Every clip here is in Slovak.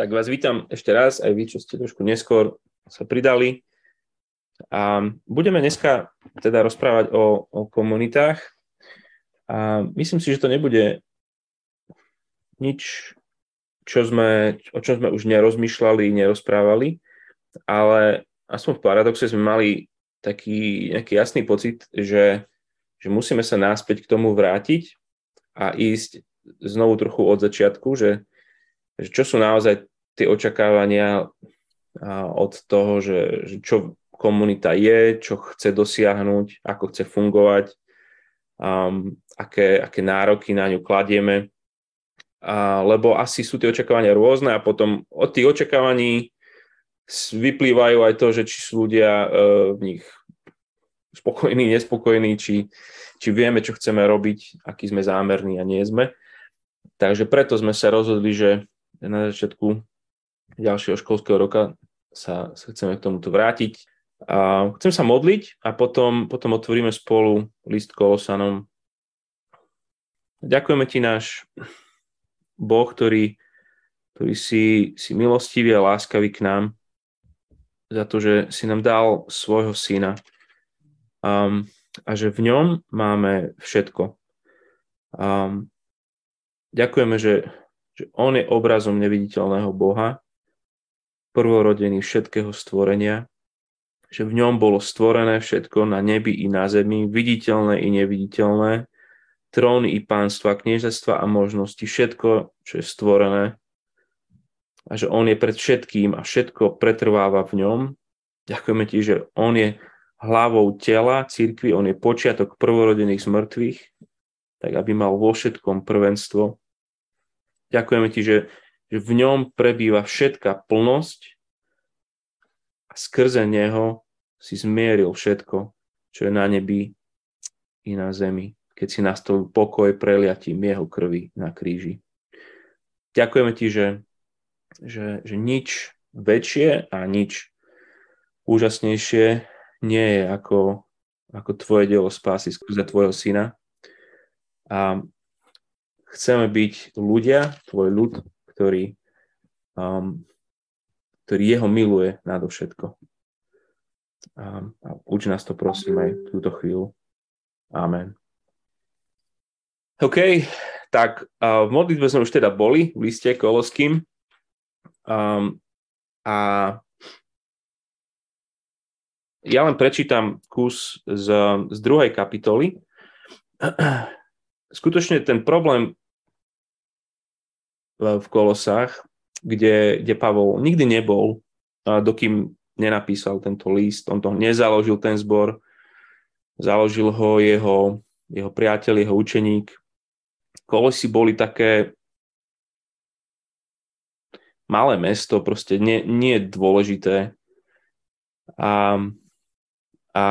tak vás vítam ešte raz, aj vy, čo ste trošku neskôr sa pridali. A budeme dneska teda rozprávať o, o komunitách. A myslím si, že to nebude nič, čo sme, o čom sme už nerozmýšľali, nerozprávali, ale aspoň v paradoxe sme mali taký nejaký jasný pocit, že, že musíme sa náspäť k tomu vrátiť a ísť znovu trochu od začiatku, že, že čo sú naozaj tie očakávania od toho, že, že čo komunita je, čo chce dosiahnuť, ako chce fungovať, um, aké, aké nároky na ňu kladieme. A, lebo asi sú tie očakávania rôzne a potom od tých očakávaní vyplývajú aj to, že či sú ľudia uh, v nich spokojní, nespokojní, či, či vieme, čo chceme robiť, aký sme zámerní a nie sme. Takže preto sme sa rozhodli, že na začiatku ďalšieho školského roka sa, sa chceme k tomuto vrátiť. A chcem sa modliť a potom, potom otvoríme spolu list Kolosanom. Ďakujeme ti náš Boh, ktorý, ktorý si, si milostivý a láskavý k nám za to, že si nám dal svojho syna um, a že v ňom máme všetko. Um, ďakujeme, že, že on je obrazom neviditeľného Boha prvorodený všetkého stvorenia, že v ňom bolo stvorené všetko na nebi i na zemi, viditeľné i neviditeľné, tróny i pánstva, kniežastva a možnosti, všetko, čo je stvorené a že on je pred všetkým a všetko pretrváva v ňom. Ďakujeme ti, že on je hlavou tela církvy, on je počiatok prvorodených z mŕtvych, tak aby mal vo všetkom prvenstvo. Ďakujeme ti, že že v ňom prebýva všetká plnosť a skrze neho si zmieril všetko, čo je na nebi i na zemi, keď si nastavil pokoj preliatím jeho krvi na kríži. Ďakujeme ti, že, že, že nič väčšie a nič úžasnejšie nie je ako, ako tvoje dielo spásy skrze tvojho syna. A chceme byť ľudia, tvoj ľud, ktorý, um, ktorý jeho miluje nadovšetko. Um, a uč nás to prosím aj túto chvíľu. Amen. OK, tak uh, v modlitbe sme už teda boli v liste Koloským um, a ja len prečítam kus z, z druhej kapitoly. Skutočne ten problém v Kolosách, kde, kde Pavol nikdy nebol, dokým nenapísal tento list, on to nezaložil ten zbor, založil ho jeho, jeho priateľ, jeho učeník. Kolosy boli také malé mesto, proste nie, nie dôležité. A, a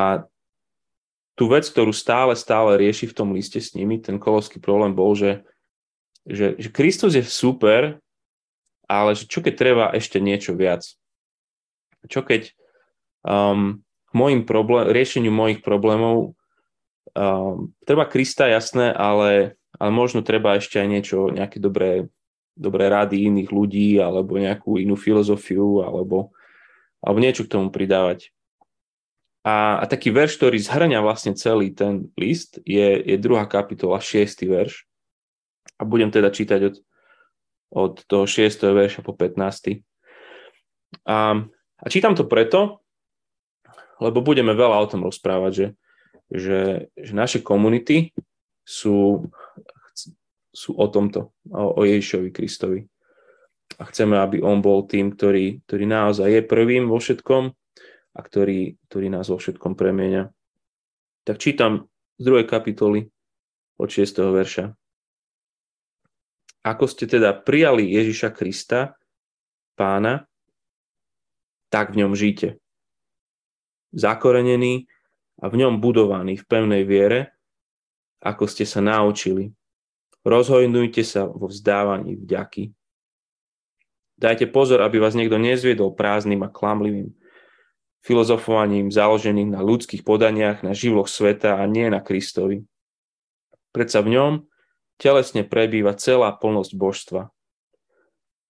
tú vec, ktorú stále, stále rieši v tom liste s nimi, ten kolovský problém bol, že že, že Kristus je super, ale že čo keď treba ešte niečo viac? Čo keď um, k mojim problém, riešeniu mojich problémov um, treba Krista, jasné, ale, ale možno treba ešte aj niečo, nejaké dobré, dobré rady iných ľudí, alebo nejakú inú filozofiu, alebo, alebo niečo k tomu pridávať. A, a taký verš, ktorý zhrňa vlastne celý ten list, je, je druhá kapitola, šiestý verš. A budem teda čítať od, od toho 6. verša po 15. A, a čítam to preto, lebo budeme veľa o tom rozprávať, že, že, že naše komunity sú, sú o tomto, o, o Ježišovi Kristovi. A chceme, aby on bol tým, ktorý, ktorý naozaj je prvým vo všetkom a ktorý, ktorý nás vo všetkom premieňa. Tak čítam z druhej kapitoly od 6. verša ako ste teda prijali Ježiša Krista, pána, tak v ňom žite. Zakorenený a v ňom budovaný v pevnej viere, ako ste sa naučili. Rozhojnujte sa vo vzdávaní vďaky. Dajte pozor, aby vás niekto nezviedol prázdnym a klamlivým filozofovaním založeným na ľudských podaniach, na živloch sveta a nie na Kristovi. Predsa v ňom telesne prebýva celá plnosť božstva.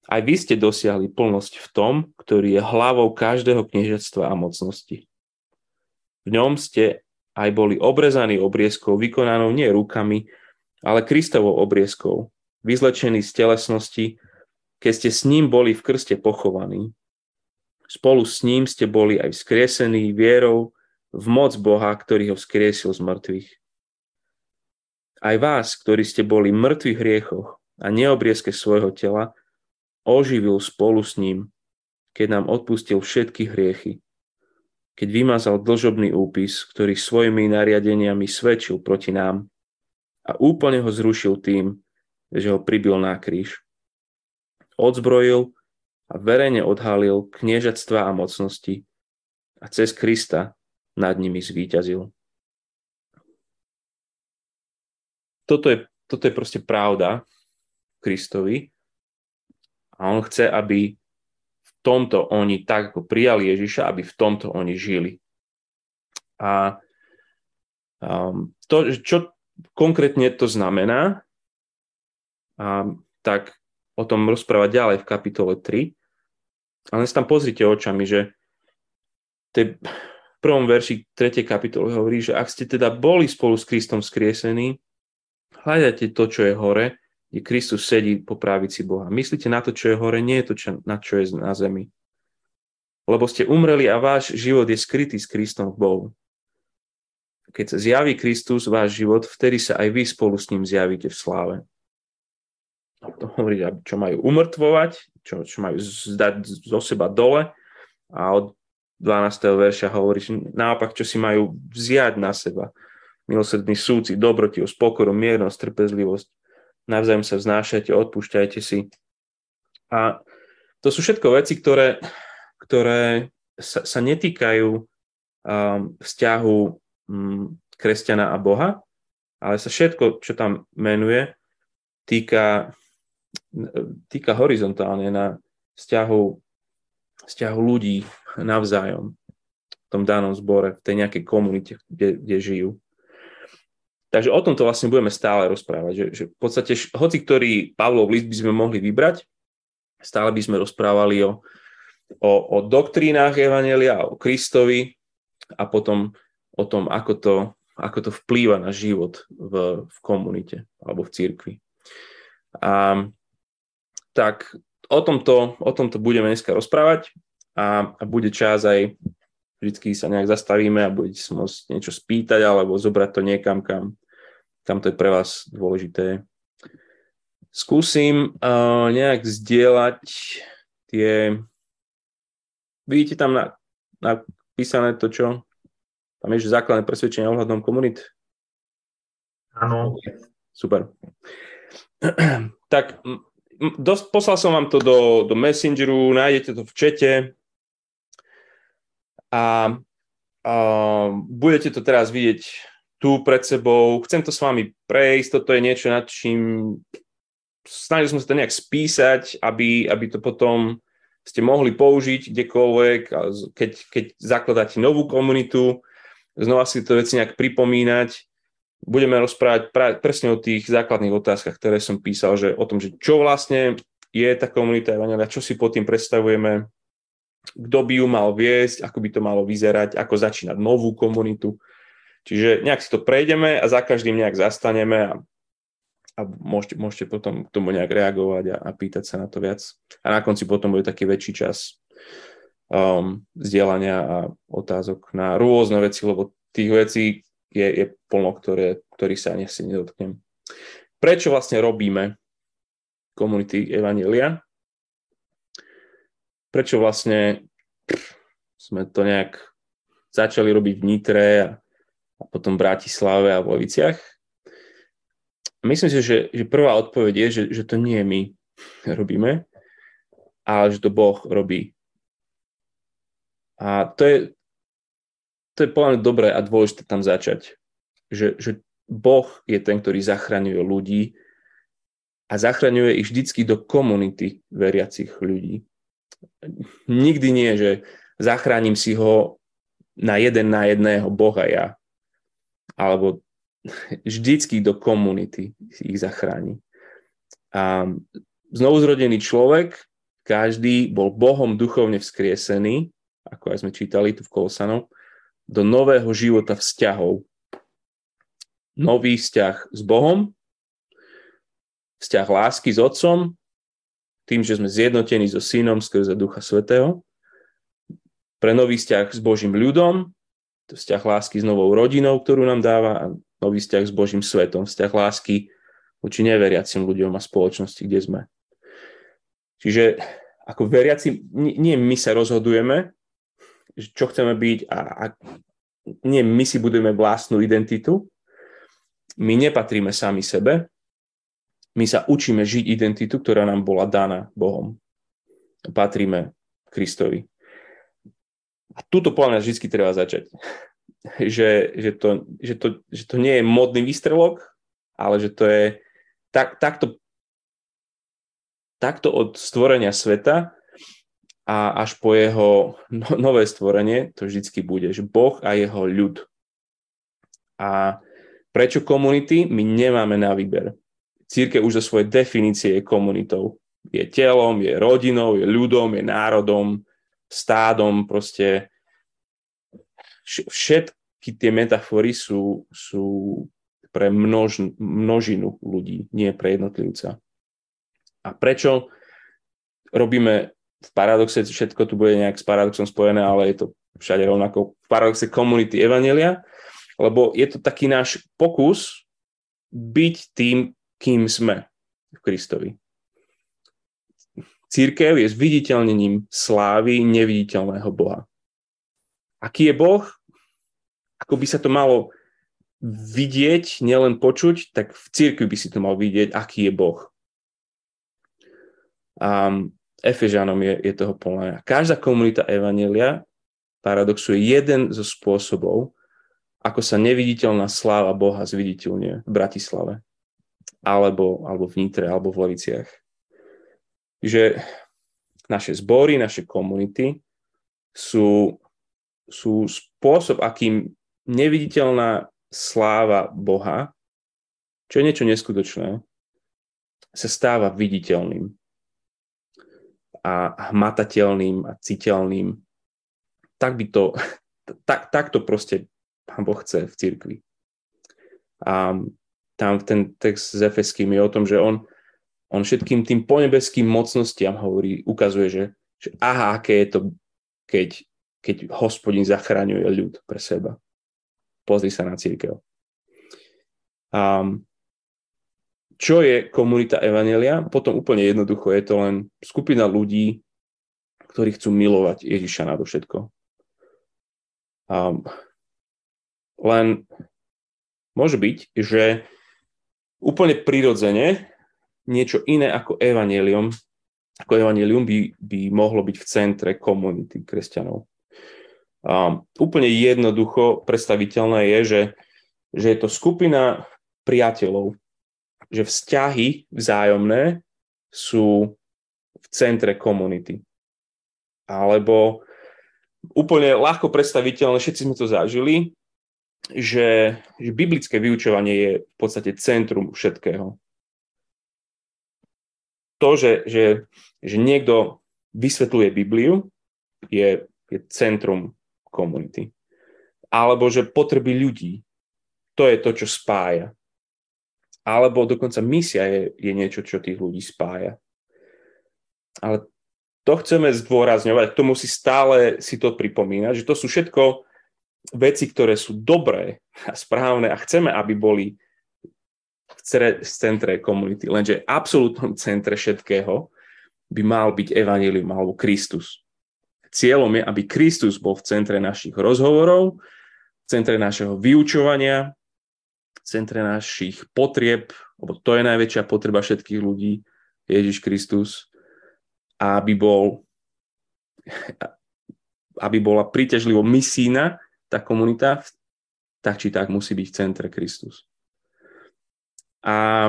aj vy ste dosiahli plnosť v tom, ktorý je hlavou každého kniežectva a mocnosti. V ňom ste aj boli obrezaní obriezkou vykonanou nie rukami, ale Kristovou obriezkou, vyzlečení z telesnosti, keď ste s ním boli v krste pochovaní. Spolu s ním ste boli aj vzkriesení vierou v moc Boha, ktorý ho vzkriesil z mŕtvych. Aj vás, ktorí ste boli mŕtvi v hriechoch a neobriezke svojho tela, oživil spolu s ním, keď nám odpustil všetky hriechy. Keď vymazal dlžobný úpis, ktorý svojimi nariadeniami svedčil proti nám a úplne ho zrušil tým, že ho pribil na kríž. Odzbrojil a verejne odhalil kniežatstva a mocnosti a cez Krista nad nimi zvíťazil. Toto je, toto je proste pravda Kristovi a on chce, aby v tomto oni tak ako prijali Ježiša, aby v tomto oni žili. A um, to, čo konkrétne to znamená, a, tak o tom rozprávať ďalej v kapitole 3. Ale si tam pozrite očami, že te, v prvom verši 3. kapitoly hovorí, že ak ste teda boli spolu s Kristom skriesení, hľadajte to, čo je hore, kde Kristus sedí po právici Boha. Myslíte na to, čo je hore, nie je to, čo, na čo je na zemi. Lebo ste umreli a váš život je skrytý s Kristom v Bohu keď sa zjaví Kristus, váš život, vtedy sa aj vy spolu s ním zjavíte v sláve. To hovorí, čo majú umrtvovať, čo, čo majú zdať zo seba dole a od 12. verša hovorí, naopak, čo si majú vziať na seba. Milosrdný súci, dobrotivosť, pokoru, miernosť, trpezlivosť. Navzájom sa vznášajte, odpúšťajte si. A to sú všetko veci, ktoré, ktoré sa, sa netýkajú um, vzťahu Mm, kresťana a Boha, ale sa všetko, čo tam menuje, týka, týka horizontálne na vzťahu, vzťahu ľudí navzájom v tom danom zbore, v tej nejakej komunite, kde, kde žijú. Takže o tomto vlastne budeme stále rozprávať, že, že v podstate hoci ktorý Pavlov list by sme mohli vybrať, stále by sme rozprávali o, o, o doktrínach Evanelia, o Kristovi a potom o tom, ako to, ako to vplýva na život v, v komunite alebo v církvi. A, tak o tomto, o tomto budeme dneska rozprávať a, a bude čas aj vždy sa nejak zastavíme a budete sa môcť niečo spýtať alebo zobrať to niekam, kam, kam to je pre vás dôležité. Skúsim uh, nejak zdieľať tie... Vidíte tam na, napísané to, čo tam je základné presvedčenie ohľadom komunit? Áno. Super. tak dosť, poslal som vám to do, do Messengeru, nájdete to v čete a, a budete to teraz vidieť tu pred sebou. Chcem to s vami prejsť, toto je niečo, nad čím snažili sme sa to nejak spísať, aby, aby to potom ste mohli použiť kdekoľvek, keď, keď zakladáte novú komunitu, znova si to veci nejak pripomínať. Budeme rozprávať pra- presne o tých základných otázkach, ktoré som písal, že o tom, že čo vlastne je tá komunita Evangelia, čo si pod tým predstavujeme, kto by ju mal viesť, ako by to malo vyzerať, ako začínať novú komunitu. Čiže nejak si to prejdeme a za každým nejak zastaneme a, a môžete, môžete potom k tomu nejak reagovať a, a pýtať sa na to viac. A na konci potom bude taký väčší čas um, a otázok na rôzne veci, lebo tých vecí je, je plno, ktoré, ktorých sa ani si nedotknem. Prečo vlastne robíme komunity Evangelia? Prečo vlastne sme to nejak začali robiť v Nitre a, a potom Bratislave a v Leviciach? Myslím si, že, že prvá odpoveď je, že, že to nie my robíme, ale že to Boh robí a to je, to je podľa dobré a dôležité tam začať. Že, že Boh je ten, ktorý zachraňuje ľudí a zachraňuje ich vždycky do komunity veriacich ľudí. Nikdy nie, že zachránim si ho na jeden na jedného Boha ja. Alebo vždycky do komunity ich zachráni. A znovuzrodený človek každý bol Bohom duchovne vzkriesený, ako aj sme čítali tu v Kolosanov, do nového života vzťahov. Nový vzťah s Bohom, vzťah lásky s Otcom, tým, že sme zjednotení so Synom skrze Ducha Svetého, pre nový vzťah s Božím ľudom, vzťah lásky s novou rodinou, ktorú nám dáva a nový vzťah s Božím svetom, vzťah lásky voči neveriacim ľuďom a spoločnosti, kde sme. Čiže ako veriaci, nie my sa rozhodujeme, čo chceme byť a, a nie my si budeme vlastnú identitu, my nepatríme sami sebe, my sa učíme žiť identitu, ktorá nám bola daná Bohom. Patríme Kristovi. A tuto podľa mňa vždy treba začať. Že, že, to, že, to, že to nie je modný výstrelok, ale že to je tak, takto takto od stvorenia sveta a až po jeho no, nové stvorenie to vždycky bude, že Boh a jeho ľud. A prečo komunity? My nemáme na výber. Církev už zo svojej definície je komunitou. Je telom, je rodinou, je ľudom, je národom, stádom, proste všetky tie metafory sú, sú pre množ, množinu ľudí, nie pre jednotlivca. A prečo robíme v paradoxe, všetko tu bude nejak s paradoxom spojené, ale je to všade rovnako v paradoxe komunity Evanelia, lebo je to taký náš pokus byť tým, kým sme v Kristovi. Církev je zviditeľnením slávy neviditeľného Boha. Aký je Boh? Ako by sa to malo vidieť, nielen počuť, tak v církvi by si to mal vidieť, aký je Boh. A Efežanom je, je toho plná. Každá komunita Evanelia paradoxu je jeden zo spôsobov, ako sa neviditeľná sláva Boha zviditeľne v Bratislave, alebo, alebo v Nitre, alebo v Leviciach. Že naše zbory, naše komunity sú, sú spôsob, akým neviditeľná sláva Boha, čo je niečo neskutočné, sa stáva viditeľným a hmatateľným a citeľným. Tak by to, tak, tak to proste Pán Boh chce v cirkvi. A tam ten text s Efeským je o tom, že on, on všetkým tým ponebeským mocnostiam hovorí, ukazuje, že, že aha, aké je to, keď, keď hospodin zachraňuje ľud pre seba. Pozri sa na církev. Um, čo je komunita Evanelia? Potom úplne jednoducho je to len skupina ľudí, ktorí chcú milovať Ježiša nadovšetko. A len môže byť, že úplne prirodzene niečo iné ako evanelium, ako evanelium by, by mohlo byť v centre komunity kresťanov. A úplne jednoducho predstaviteľné je, že, že je to skupina priateľov, že vzťahy vzájomné sú v centre komunity. Alebo úplne ľahko predstaviteľné, všetci sme to zažili, že, že biblické vyučovanie je v podstate centrum všetkého. To, že, že, že niekto vysvetľuje Bibliu, je, je centrum komunity. Alebo že potreby ľudí, to je to, čo spája alebo dokonca misia je, je niečo, čo tých ľudí spája. Ale to chceme zdôrazňovať, k tomu si stále si to pripomínať, že to sú všetko veci, ktoré sú dobré a správne a chceme, aby boli v centre komunity. Lenže v absolútnom centre všetkého by mal byť Evangelium alebo Kristus. Cieľom je, aby Kristus bol v centre našich rozhovorov, v centre našeho vyučovania, centre našich potrieb, lebo to je najväčšia potreba všetkých ľudí, Ježiš Kristus, aby bol aby bola príťažlivo misína tá komunita, tak či tak musí byť v centre Kristus. A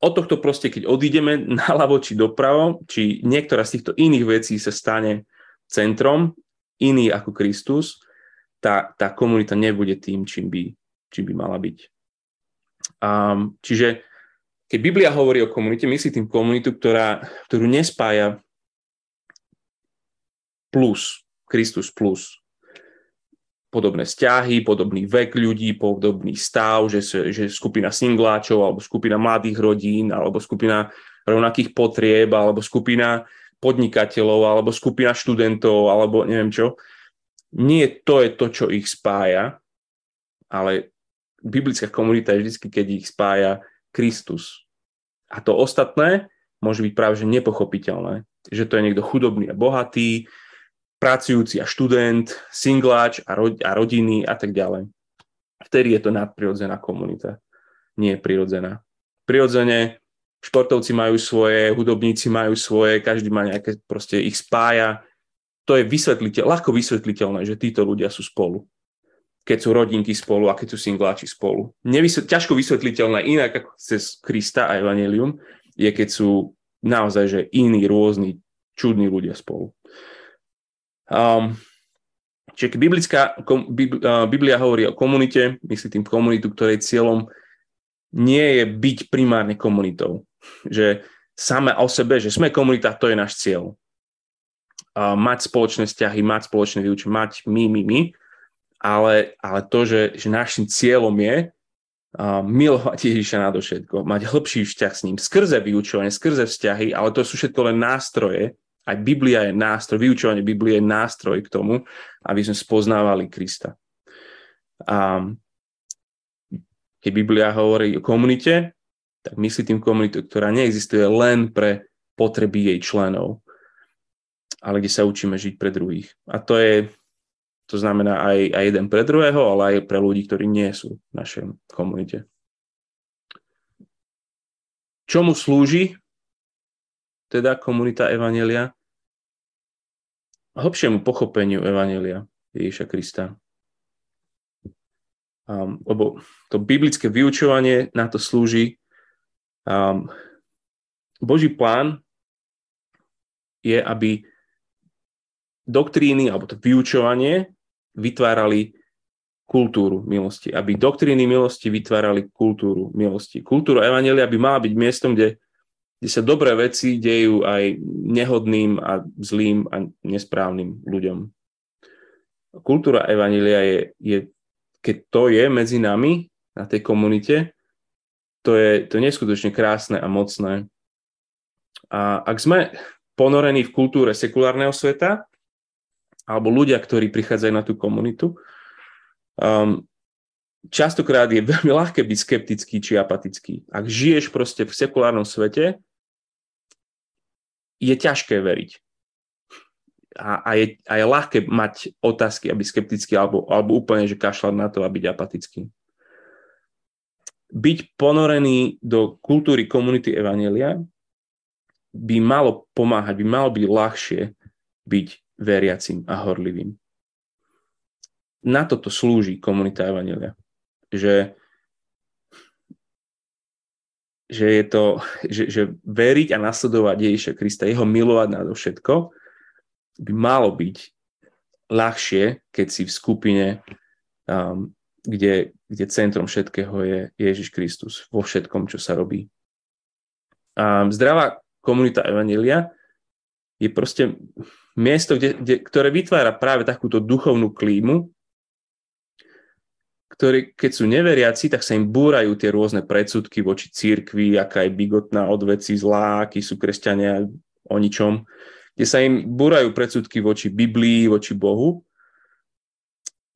od tohto proste, keď odídeme naľavo či dopravo, či niektorá z týchto iných vecí sa stane centrom, iný ako Kristus, tá, tá komunita nebude tým, čím by, či by mala byť. Um, čiže keď Biblia hovorí o komunite, myslí tým komunitu, ktorá, ktorú nespája plus, Kristus plus. Podobné vzťahy, podobný vek ľudí, podobný stav, že, že skupina singláčov, alebo skupina mladých rodín, alebo skupina rovnakých potrieb, alebo skupina podnikateľov, alebo skupina študentov, alebo neviem čo. Nie to je to, čo ich spája, ale biblická komunita je vždy, keď ich spája Kristus. A to ostatné môže byť práve že nepochopiteľné. Že to je niekto chudobný a bohatý, pracujúci a študent, singláč a, ro- a rodiny a tak ďalej. Vtedy je to nadprirodzená komunita. Nie je prirodzená. Prirodzene športovci majú svoje, hudobníci majú svoje, každý má nejaké, proste ich spája. To je vysvetliteľ, ľahko vysvetliteľné, že títo ľudia sú spolu. Keď sú rodinky spolu a keď sú singláči spolu. Nevysvet, ťažko vysvetliteľné inak ako cez Krista a Evangelium je, keď sú naozaj že iní, rôzni, čudní ľudia spolu. Um, čiže biblická, kom, Biblia hovorí o komunite, myslí tým komunitu, ktorej cieľom nie je byť primárne komunitou. Že same o sebe, že sme komunita, to je náš cieľ. Uh, mať spoločné vzťahy, mať spoločné vyučenie, mať my, my, my, ale, ale to, že, že našim cieľom je uh, milovať Ježiša na všetko, mať hĺbší vzťah s ním, skrze vyučovanie, skrze vzťahy, ale to sú všetko len nástroje, aj Biblia je nástroj, vyučovanie Biblie je nástroj k tomu, aby sme spoznávali Krista. A keď Biblia hovorí o komunite, tak myslí tým komunitu, ktorá neexistuje len pre potreby jej členov, ale kde sa učíme žiť pre druhých. A to je, to znamená aj, aj jeden pre druhého, ale aj pre ľudí, ktorí nie sú v našej komunite. Čomu slúži teda komunita Evanelia? Hlbšiemu pochopeniu Evanelia Ježiša Krista. Um, lebo to biblické vyučovanie na to slúži. Um, Boží plán je, aby doktríny alebo to vyučovanie vytvárali kultúru milosti. Aby doktríny milosti vytvárali kultúru milosti. Kultúra Evanelia by mala byť miestom, kde kde sa dobré veci dejú aj nehodným a zlým a nesprávnym ľuďom. Kultúra Evanília je, je, keď to je medzi nami, na tej komunite, to je, to je neskutočne krásne a mocné. A ak sme ponorení v kultúre sekulárneho sveta, alebo ľudia, ktorí prichádzajú na tú komunitu, um, častokrát je veľmi ľahké byť skeptický či apatický. Ak žiješ proste v sekulárnom svete, je ťažké veriť. A, a, je, a je ľahké mať otázky a byť skeptický, alebo, alebo úplne, že kašľať na to a byť apatický. Byť ponorený do kultúry komunity Evanelia by malo pomáhať, by malo byť ľahšie byť veriacim a horlivým. Na toto slúži komunita Evanelia. Že že je to, že, že veriť a nasledovať Ježiša Krista, jeho milovať na všetko, by malo byť ľahšie, keď si v skupine, um, kde, kde centrom všetkého je Ježiš Kristus vo všetkom, čo sa robí. Um, zdravá komunita Evanília je proste miesto, kde, kde, ktoré vytvára práve takúto duchovnú klímu, ktorí, keď sú neveriaci, tak sa im búrajú tie rôzne predsudky voči církvi, aká je bigotná od veci zlá, akí sú kresťania o ničom, kde sa im búrajú predsudky voči Biblii, voči Bohu.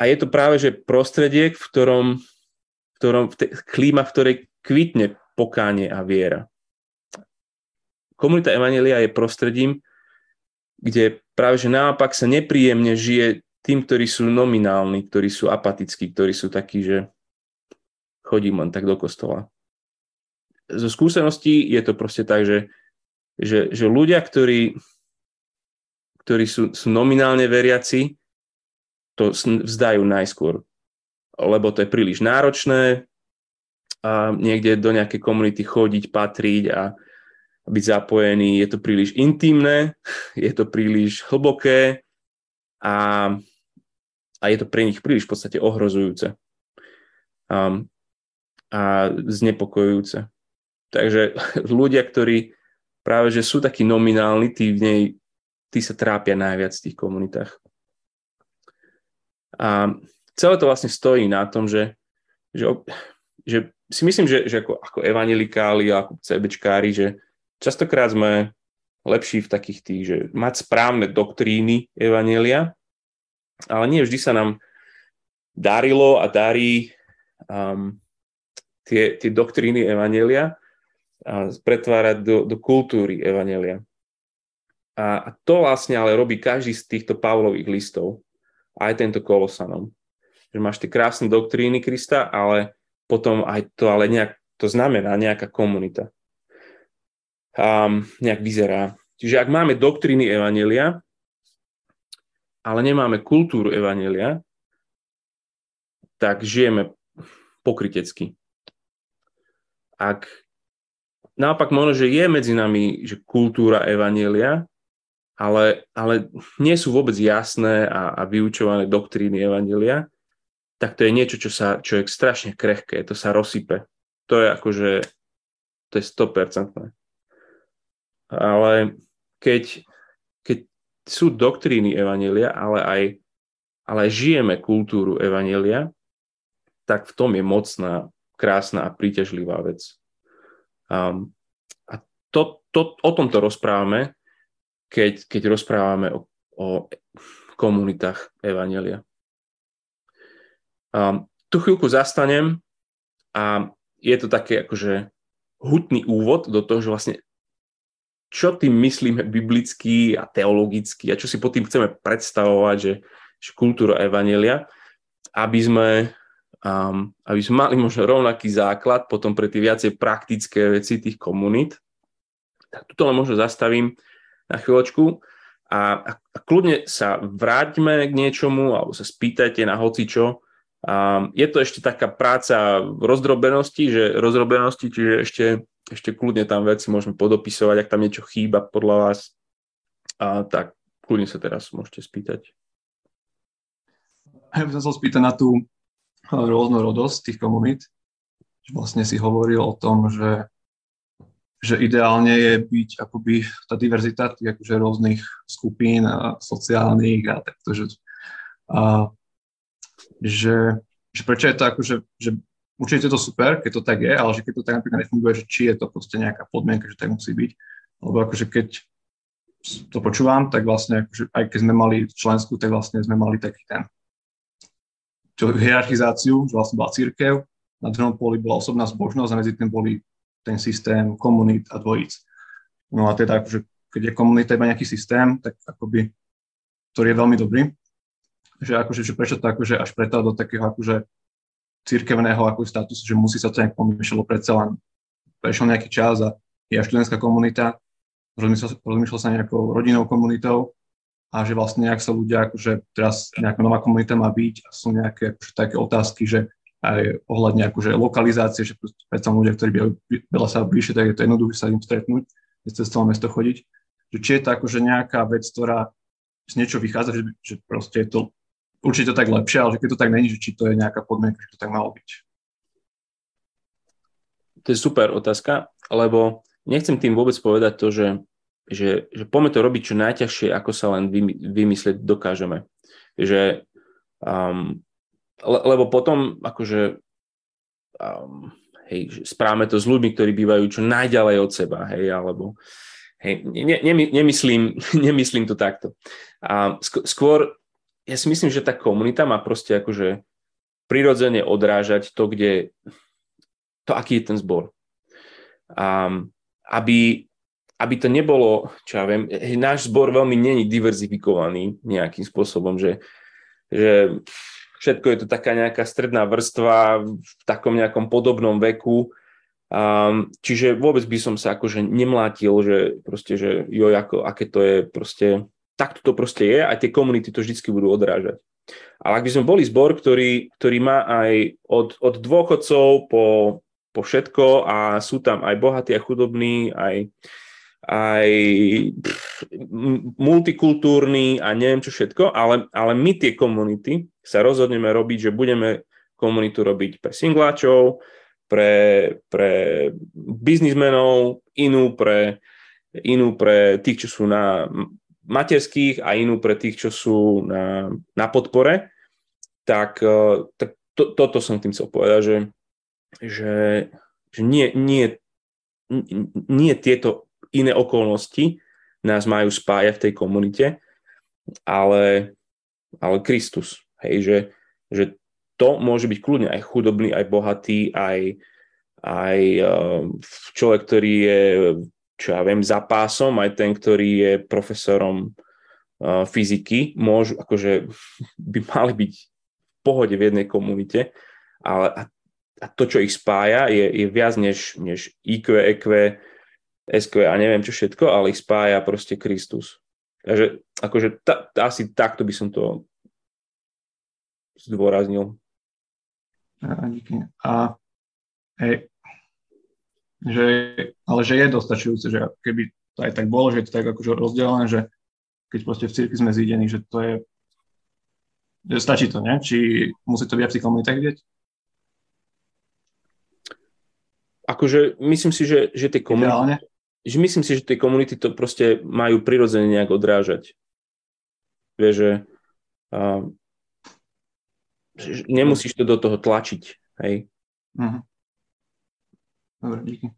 A je to práve, že prostredie, v ktorom, v ktorom v te, klíma, v ktorej kvitne pokánie a viera. Komunita Evangelia je prostredím, kde práve že naopak sa nepríjemne žije tým, ktorí sú nominálni, ktorí sú apatickí, ktorí sú takí, že chodím len tak do kostola. Zo skúseností je to proste tak, že, že, že ľudia, ktorí, ktorí sú, sú nominálne veriaci, to vzdajú najskôr, lebo to je príliš náročné a niekde do nejakej komunity chodiť, patriť a byť zapojený, je to príliš intimné, je to príliš hlboké a a je to pre nich príliš v podstate ohrozujúce um, a znepokojujúce. Takže ľudia, ktorí práve že sú takí nominálni, tí v nej tí sa trápia najviac v tých komunitách. A celé to vlastne stojí na tom, že, že, že si myslím, že, že ako, ako evanelikáli a ako CBčkári, že častokrát sme lepší v takých tých, že mať správne doktríny evanelia, ale nie vždy sa nám darilo a darí um, tie, tie doktríny evanelia a pretvárať do, do kultúry evanelia. A, a to vlastne ale robí každý z týchto Pavlových listov, aj tento Kolosanom. Že máš tie krásne doktríny Krista, ale potom aj to ale nejak, to znamená nejaká komunita um, nejak vyzerá. Čiže ak máme doktríny Evanelia, ale nemáme kultúru Evanelia, tak žijeme pokrytecky. Ak naopak možno, že je medzi nami že kultúra Evanelia, ale, ale nie sú vôbec jasné a, a vyučované doktríny Evanelia, tak to je niečo, čo, sa, čo je strašne krehké, to sa rozsype. To je akože, to je 100% ale keď, keď sú doktríny Evanelia, ale aj, ale žijeme kultúru Evanelia, tak v tom je mocná, krásna a príťažlivá vec. Um, a to, to, o tomto rozprávame, keď, keď rozprávame o, o komunitách Evanelia. Um, tu chvíľku zastanem a je to také akože hutný úvod do toho, že vlastne čo tým myslíme biblicky a teologicky a čo si pod tým chceme predstavovať, že, že kultúra Evanelia, aby sme, um, aby sme mali možno rovnaký základ potom pre tie viacej praktické veci tých komunít. Tak tuto len možno zastavím na chvíľočku a, a, kľudne sa vráťme k niečomu alebo sa spýtajte na hocičo. Um, je to ešte taká práca v rozdrobenosti, že rozdrobenosti, čiže ešte ešte kľudne tam veci môžeme podopisovať, ak tam niečo chýba podľa vás, a tak kľudne sa teraz môžete spýtať. Ja by som sa spýtať na tú rôznorodosť tých komunít. Vlastne si hovoril o tom, že, že ideálne je byť akoby tá diverzita tých akože rôznych skupín a sociálnych a takto, že, a, že, že prečo je to akože, že určite je to super, keď to tak je, ale že keď to tak napríklad nefunguje, že či je to proste nejaká podmienka, že tak musí byť. Lebo akože keď to počúvam, tak vlastne akože aj keď sme mali členskú, tak vlastne sme mali taký ten čo, hierarchizáciu, že vlastne bola církev, na druhom poli bola osobná zbožnosť a medzi tým boli ten systém komunít a dvojíc. No a teda akože, keď je komunita iba nejaký systém, tak akoby, ktorý je veľmi dobrý, že akože, že prečo to akože až preto do takého akože církevného ako statusu, že musí sa to nejak pomýšľalo, predsa len prešiel nejaký čas a je študentská komunita, rozmýšľal, sa nejakou rodinnou komunitou a že vlastne nejak sa ľudia, akože teraz nejaká nová komunita má byť a sú nejaké také otázky, že aj ohľadne akože lokalizácie, že predsa ľudia, ktorí by veľa sa bližšie, tak je to jednoduché sa im stretnúť, cez celé mesto chodiť. Že či je to akože nejaká vec, ktorá z niečo vychádza, že, že proste je to určite tak lepšie, ale že keď to tak není, že či to je nejaká podmienka, že to tak malo byť. To je super otázka, lebo nechcem tým vôbec povedať to, že, že, že poďme to robiť čo najťažšie, ako sa len vymyslieť dokážeme. Že, um, le, lebo potom akože um, hej, správame to s ľuďmi, ktorí bývajú čo najďalej od seba, hej, alebo hej, ne, ne, nemyslím, nemyslím to takto. A skôr ja si myslím, že tá komunita má proste akože prirodzene odrážať to, kde, to, aký je ten zbor. A, aby, aby to nebolo, čo ja viem, náš zbor veľmi není diverzifikovaný nejakým spôsobom, že, že všetko je to taká nejaká stredná vrstva v takom nejakom podobnom veku, Um, čiže vôbec by som sa akože nemlátil, že proste, že jo, ako, aké to je proste takto to proste je a tie komunity to vždy budú odrážať. Ale ak by sme boli zbor, ktorý, ktorý má aj od, od dôchodcov po, po všetko a sú tam aj bohatí a chudobní, aj, aj pff, multikultúrni a neviem čo všetko, ale, ale my tie komunity sa rozhodneme robiť, že budeme komunitu robiť pre singláčov, pre, pre biznismenov, inú pre, inú pre tých, čo sú na materských a inú pre tých, čo sú na, na podpore, tak, uh, tak to, toto som tým chcel povedať, že, že, že nie, nie, nie tieto iné okolnosti nás majú spájať v tej komunite, ale, ale Kristus. Hej, že, že to môže byť kľudne aj chudobný, aj bohatý, aj, aj uh, človek, ktorý je, čo ja viem, za pásom, aj ten, ktorý je profesorom uh, fyziky, môžu, akože by mali byť v pohode v jednej komunite, ale a, a to, čo ich spája, je, je viac než, než IQ, EQ, SQ a neviem čo všetko, ale ich spája proste Kristus. Takže akože ta, asi takto by som to zdôraznil. A. A že, ale že je dostačujúce, že keby to aj tak bolo, že je to tak akože rozdelené, že keď proste v cirkvi sme zídení, že to je, že stačí to, ne? Či musí to viac komunitách vidieť? Akože myslím si, že, že tie komunity, že myslím si, že tie komunity to proste majú prirodzene nejak odrážať. Vieš, že uh, nemusíš to do toho tlačiť, hej. Uh-huh. Dobre, díky.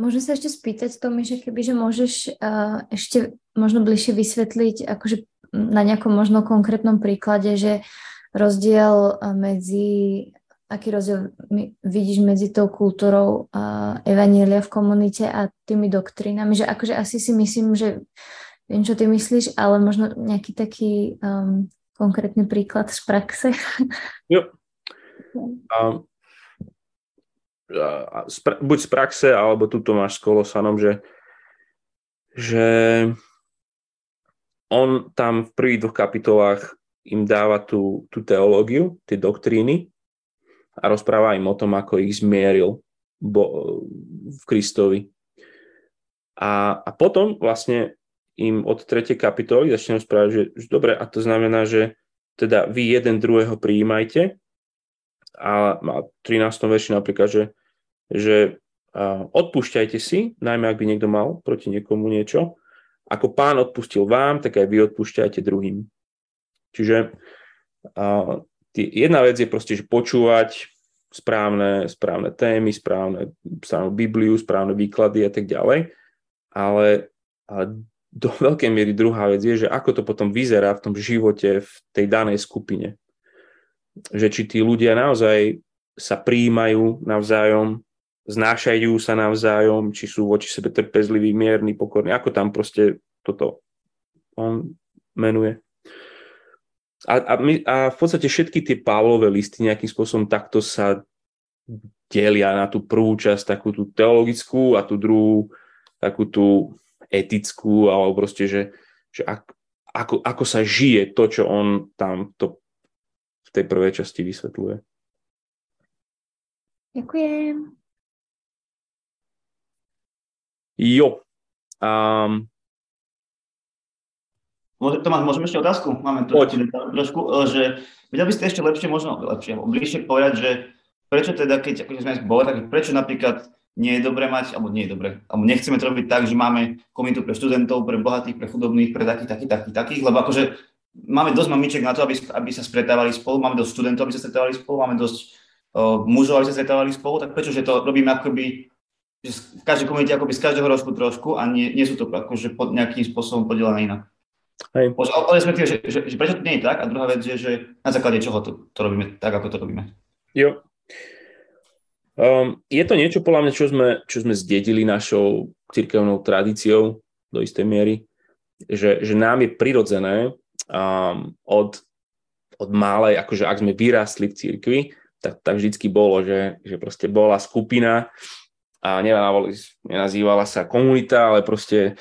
Môžem sa ešte spýtať, Tomi, že keby, že môžeš uh, ešte možno bližšie vysvetliť, akože na nejakom možno konkrétnom príklade, že rozdiel medzi, aký rozdiel vidíš medzi tou kultúrou uh, evanielia v komunite a tými doktrínami, že akože asi si myslím, že viem, čo ty myslíš, ale možno nejaký taký um, konkrétny príklad z praxe? Jo. A, buď z praxe, alebo tu to máš s Kolosanom, že, že on tam v prvých dvoch kapitolách im dáva tú, tú teológiu, tie doktríny a rozpráva im o tom, ako ich zmieril bo, v Kristovi. A, a potom vlastne im od 3. kapitoly začne rozprávať, že, že dobre, a to znamená, že teda vy jeden druhého prijímajte a v 13. verši napríklad, že, že odpúšťajte si, najmä ak by niekto mal proti niekomu niečo, ako pán odpustil vám, tak aj vy odpúšťajte druhým. Čiže jedna vec je proste, že počúvať správne, správne témy, správne, správnu Bibliu, správne výklady a tak ďalej, ale, ale do veľkej miery druhá vec je, že ako to potom vyzerá v tom živote v tej danej skupine. Že či tí ľudia naozaj sa príjmajú navzájom, znášajú sa navzájom, či sú voči sebe trpezliví, mierni, pokorní, ako tam proste toto on menuje. A, a, my, a v podstate všetky tie Pavlové listy nejakým spôsobom takto sa delia na tú prvú časť, takú tú teologickú a tú druhú, takú tú etickú, alebo proste, že, že ak, ako, ako sa žije to, čo on tam to v tej prvej časti vysvetľuje. Ďakujem. Jo. Um, Tomáš, môžeme ešte otázku? Máme to trošku, e, že vedel by ste ešte lepšie, možno lepšie, bližšie povedať, že prečo teda, keď akože sme boli, tak prečo napríklad nie je dobré mať, alebo nie je dobré, alebo nechceme to robiť tak, že máme komunitu pre študentov, pre bohatých, pre chudobných, pre takých, takých, takých, takých, lebo akože máme dosť mamiček na to, aby, aby sa stretávali spolu, máme dosť študentov, aby sa stretávali spolu, máme dosť uh, mužov, aby sa stretávali spolu, tak prečo, že to robíme akoby že v každej komunite akoby z každého rožku trošku a nie, nie sú to akože pod nejakým spôsobom podelené inak. Hej. Ale respektíve, že, že, že, prečo to nie je tak a druhá vec je, že na základe čoho to, to robíme tak, ako to robíme. Jo, Um, je to niečo, podľa mňa, čo sme, čo sme zdedili našou cirkevnou tradíciou do istej miery, že, že nám je prirodzené um, od, od malej, akože ak sme vyrastli v cirkvi, tak, tak vždycky bolo, že, že proste bola skupina a nenazývala sa komunita, ale proste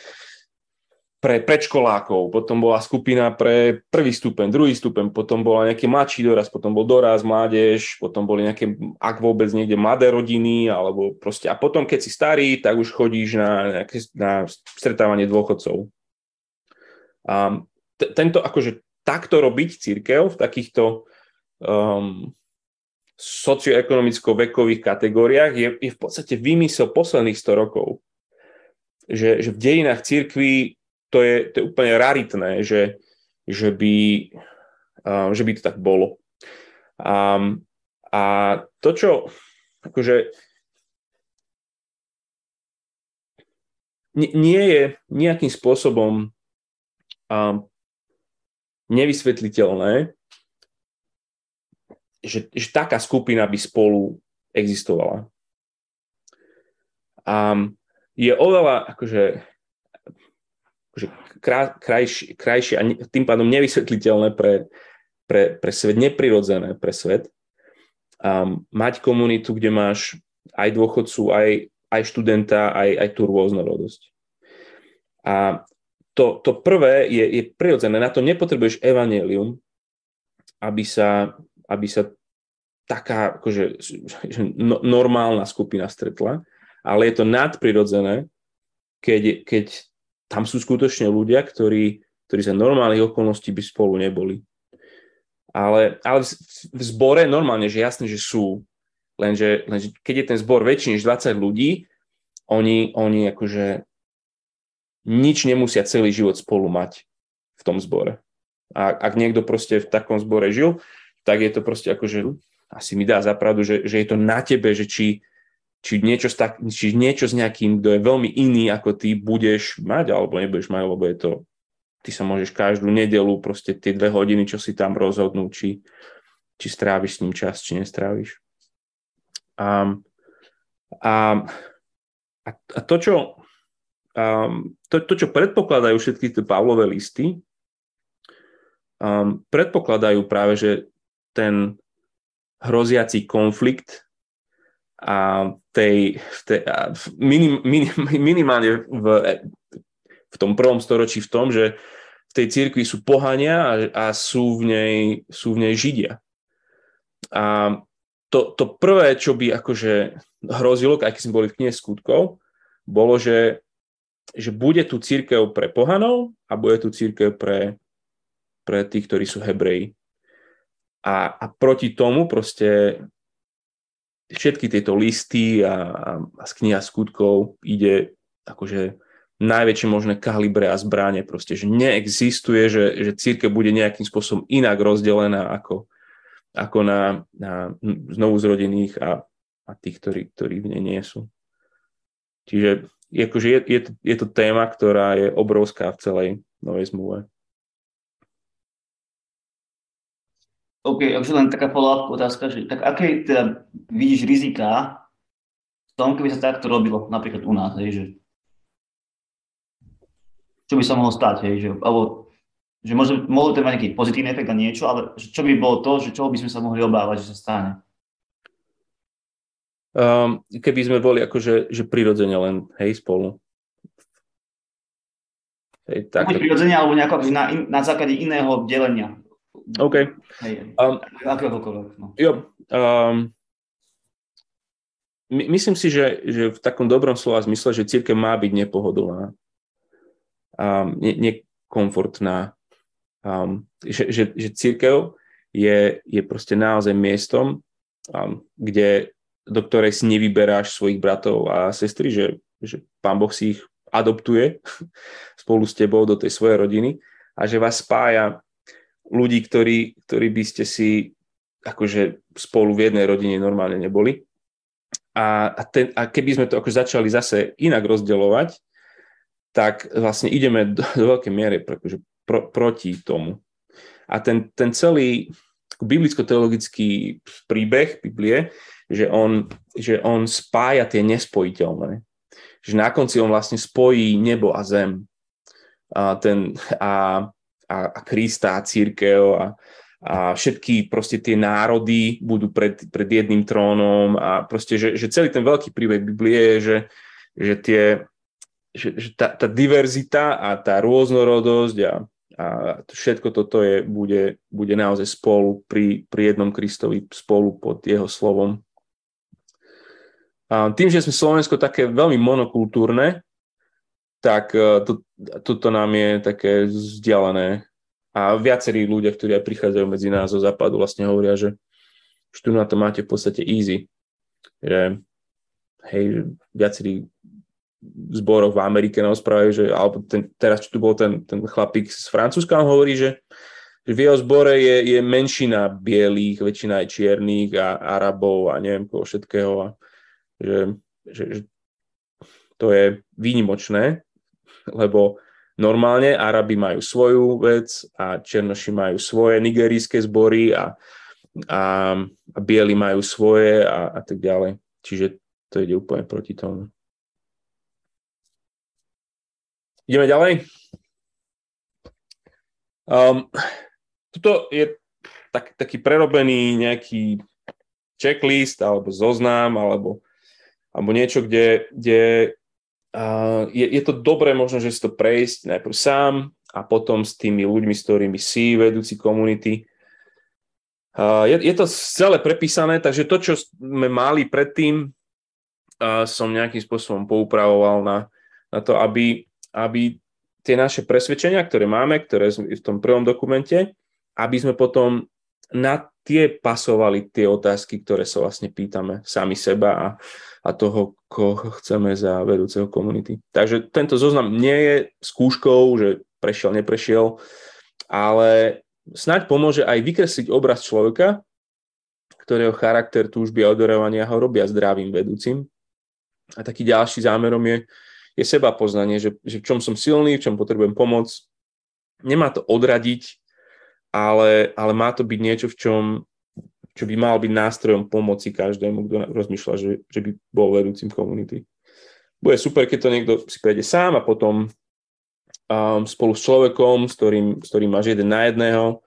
pre predškolákov, potom bola skupina pre prvý stupeň, druhý stupeň, potom bola nejaký mladší doraz, potom bol doraz, mládež, potom boli nejaké, ak vôbec niekde mladé rodiny, alebo proste, a potom keď si starý, tak už chodíš na, nejaké, na stretávanie dôchodcov. A t- tento, akože takto robiť církev v takýchto um, socioekonomicko-vekových kategóriách je, je v podstate vymysel posledných 100 rokov že, že v dejinách církvy to je, to je úplne raritné, že, že, by, uh, že by to tak bolo. Um, a to, čo akože nie je nejakým spôsobom um, nevysvetliteľné, že, že taká skupina by spolu existovala. A je oveľa akože, akože krajšie, krajšie a tým pádom nevysvetliteľné pre, pre, pre svet, neprirodzené pre svet, um, mať komunitu, kde máš aj dôchodcu, aj, aj študenta, aj, aj tú rôznorodosť. A to, to prvé je, je prirodzené, na to nepotrebuješ evanelium, aby sa, aby sa taká akože, no, normálna skupina stretla, ale je to nadprirodzené, keď, keď tam sú skutočne ľudia, ktorí, ktorí za normálnych okolností by spolu neboli. Ale, ale v zbore normálne, že jasne, že sú. Lenže, lenže keď je ten zbor väčší než 20 ľudí, oni, oni akože nič nemusia celý život spolu mať v tom zbore. A ak niekto proste v takom zbore žil, tak je to proste akože asi mi dá zapravdu, že, že je to na tebe, že či, či, niečo s tak, či niečo s nejakým, kto je veľmi iný ako ty, budeš mať alebo nebudeš mať, lebo je to ty sa môžeš každú nedelu proste tie dve hodiny, čo si tam rozhodnú, či, či stráviš s ním čas, či nestráviš. A, a, a to, čo, um, to, to, čo predpokladajú všetky tie Pavlové listy, um, predpokladajú práve, že ten hroziaci konflikt a tej, tej, a minim, minim, minimálne v, v tom prvom storočí v tom, že v tej cirkvi sú pohania a, a sú, v nej, sú v nej židia. A to, to prvé, čo by akože hrozilo, aj keď sme boli v knihe skutkov, bolo, že, že bude tu církev pre pohanov a bude tu církev pre, pre tých, ktorí sú hebreji. A, a proti tomu proste všetky tieto listy a, a, z kniha skutkov ide akože najväčšie možné kalibre a zbranie, proste, že neexistuje, že, že církev bude nejakým spôsobom inak rozdelená ako, ako na, na znovu zrodených a, a tých, ktorí, ktorí v nej nie sú. Čiže akože je, je, je to téma, ktorá je obrovská v celej novej zmluve. OK, ak len taká follow otázka, že tak aké teda vidíš rizika v tom, keby sa takto robilo napríklad u nás, hej, že čo by sa mohlo stať, hej, že, alebo že možno, mohol to mať nejaký pozitívny efekt a niečo, ale čo by bolo to, že čoho by sme sa mohli obávať, že sa stane? Um, keby sme boli akože že prirodzene len, hej, spolu. Hej, tak. Buď prirodzene, alebo nejako akože na, na základe iného delenia. OK. Hej, um, akéhokoľvek. No. Jo, um, my, myslím si, že, že v takom dobrom slova zmysle, že církev má byť nepohodlná um, nekomfortná. Um, že, že, že církev je, je proste naozaj miestom, um, kde, do ktorej si nevyberáš svojich bratov a sestry, že, že pán Boh si ich adoptuje spolu s tebou do tej svojej rodiny a že vás spája ľudí, ktorí, ktorí by ste si akože spolu v jednej rodine normálne neboli. A, a, ten, a keby sme to ako začali zase inak rozdeľovať, tak vlastne ideme do, do veľkej miery akože pro, proti tomu. A ten, ten celý biblicko-teologický príbeh Biblie, že on, že on spája tie nespojiteľné. Že na konci on vlastne spojí nebo a zem. A, ten, a, a, a Krista a církev a, a všetky proste tie národy budú pred, pred jedným trónom a proste, že, že celý ten veľký príbeh Biblie je, že, že tie, že, že tá, tá diverzita a tá rôznorodosť a, a všetko toto je, bude, bude naozaj spolu pri, pri jednom Kristovi, spolu pod jeho slovom. A tým, že sme Slovensko také veľmi monokultúrne, tak e, to, toto nám je také vzdialené. A viacerí ľudia, ktorí aj prichádzajú medzi nás zo západu, vlastne hovoria, že, že tu na to máte v podstate easy. Že hej, viacerí zboroch v Amerike nám správajú, že, alebo ten, teraz, čo tu bol ten, ten chlapík z Francúzska, on hovorí, že, že v jeho zbore je, je menšina bielých, väčšina aj čiernych a Arabov a neviem koho všetkého. A že, že, že to je výnimočné, lebo normálne Arabi majú svoju vec a Černoši majú svoje nigerijské zbory a, a, a bieli majú svoje a, a tak ďalej. Čiže to ide úplne proti tomu. Ideme ďalej. Um, toto je tak, taký prerobený nejaký checklist alebo zoznam alebo, alebo niečo, kde, kde je, je to dobré možno, že si to prejsť najprv sám a potom s tými ľuďmi, s ktorými si vedúci komunity. Je, je to celé prepísané, takže to, čo sme mali predtým, som nejakým spôsobom poupravoval na, na to, aby, aby tie naše presvedčenia, ktoré máme, ktoré v tom prvom dokumente, aby sme potom na tie pasovali tie otázky, ktoré sa vlastne pýtame sami seba a, a toho, koho chceme za vedúceho komunity. Takže tento zoznam nie je skúškou, že prešiel, neprešiel, ale snáď pomôže aj vykresliť obraz človeka, ktorého charakter, túžby a odorovania ho robia zdravým vedúcim. A taký ďalší zámerom je, je seba poznanie, že, že v čom som silný, v čom potrebujem pomoc. Nemá to odradiť ale, ale má to byť niečo, v čom čo by mal byť nástrojom pomoci každému, kto rozmýšľa, že, že by bol vedúcim komunity. Bude super, keď to niekto si prejde sám a potom um, spolu s človekom, s ktorým, s ktorým máš jeden na jedného,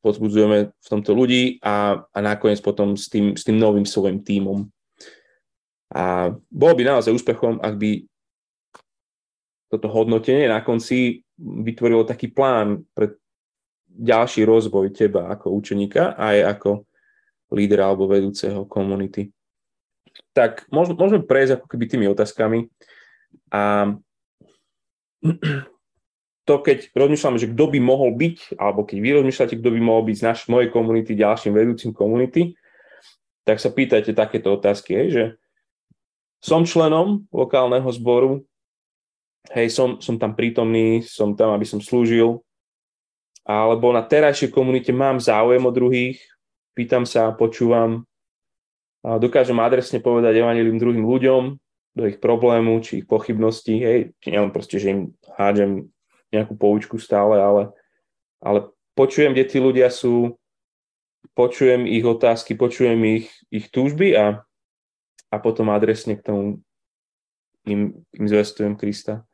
pozbudzujeme v tomto ľudí a, a nakoniec potom s tým, s tým novým svojim tímom. A bolo by naozaj úspechom, ak by toto hodnotenie na konci vytvorilo taký plán pre ďalší rozvoj teba ako učeníka aj ako lídera alebo vedúceho komunity. Tak môžeme prejsť ako keby tými otázkami a to, keď rozmýšľame, že kto by mohol byť, alebo keď vy rozmýšľate, kto by mohol byť z našej mojej komunity ďalším vedúcim komunity, tak sa pýtajte takéto otázky, hej, že som členom lokálneho zboru, hej, som, som tam prítomný, som tam, aby som slúžil, alebo na terajšej komunite mám záujem o druhých, pýtam sa, počúvam, a dokážem adresne povedať evanilium druhým ľuďom, do ich problému, či ich pochybností, hej, nielen proste, že im hádžem nejakú poučku stále, ale, ale počujem, kde tí ľudia sú, počujem ich otázky, počujem ich, ich túžby a, a potom adresne k tomu im, im zvestujem Krista.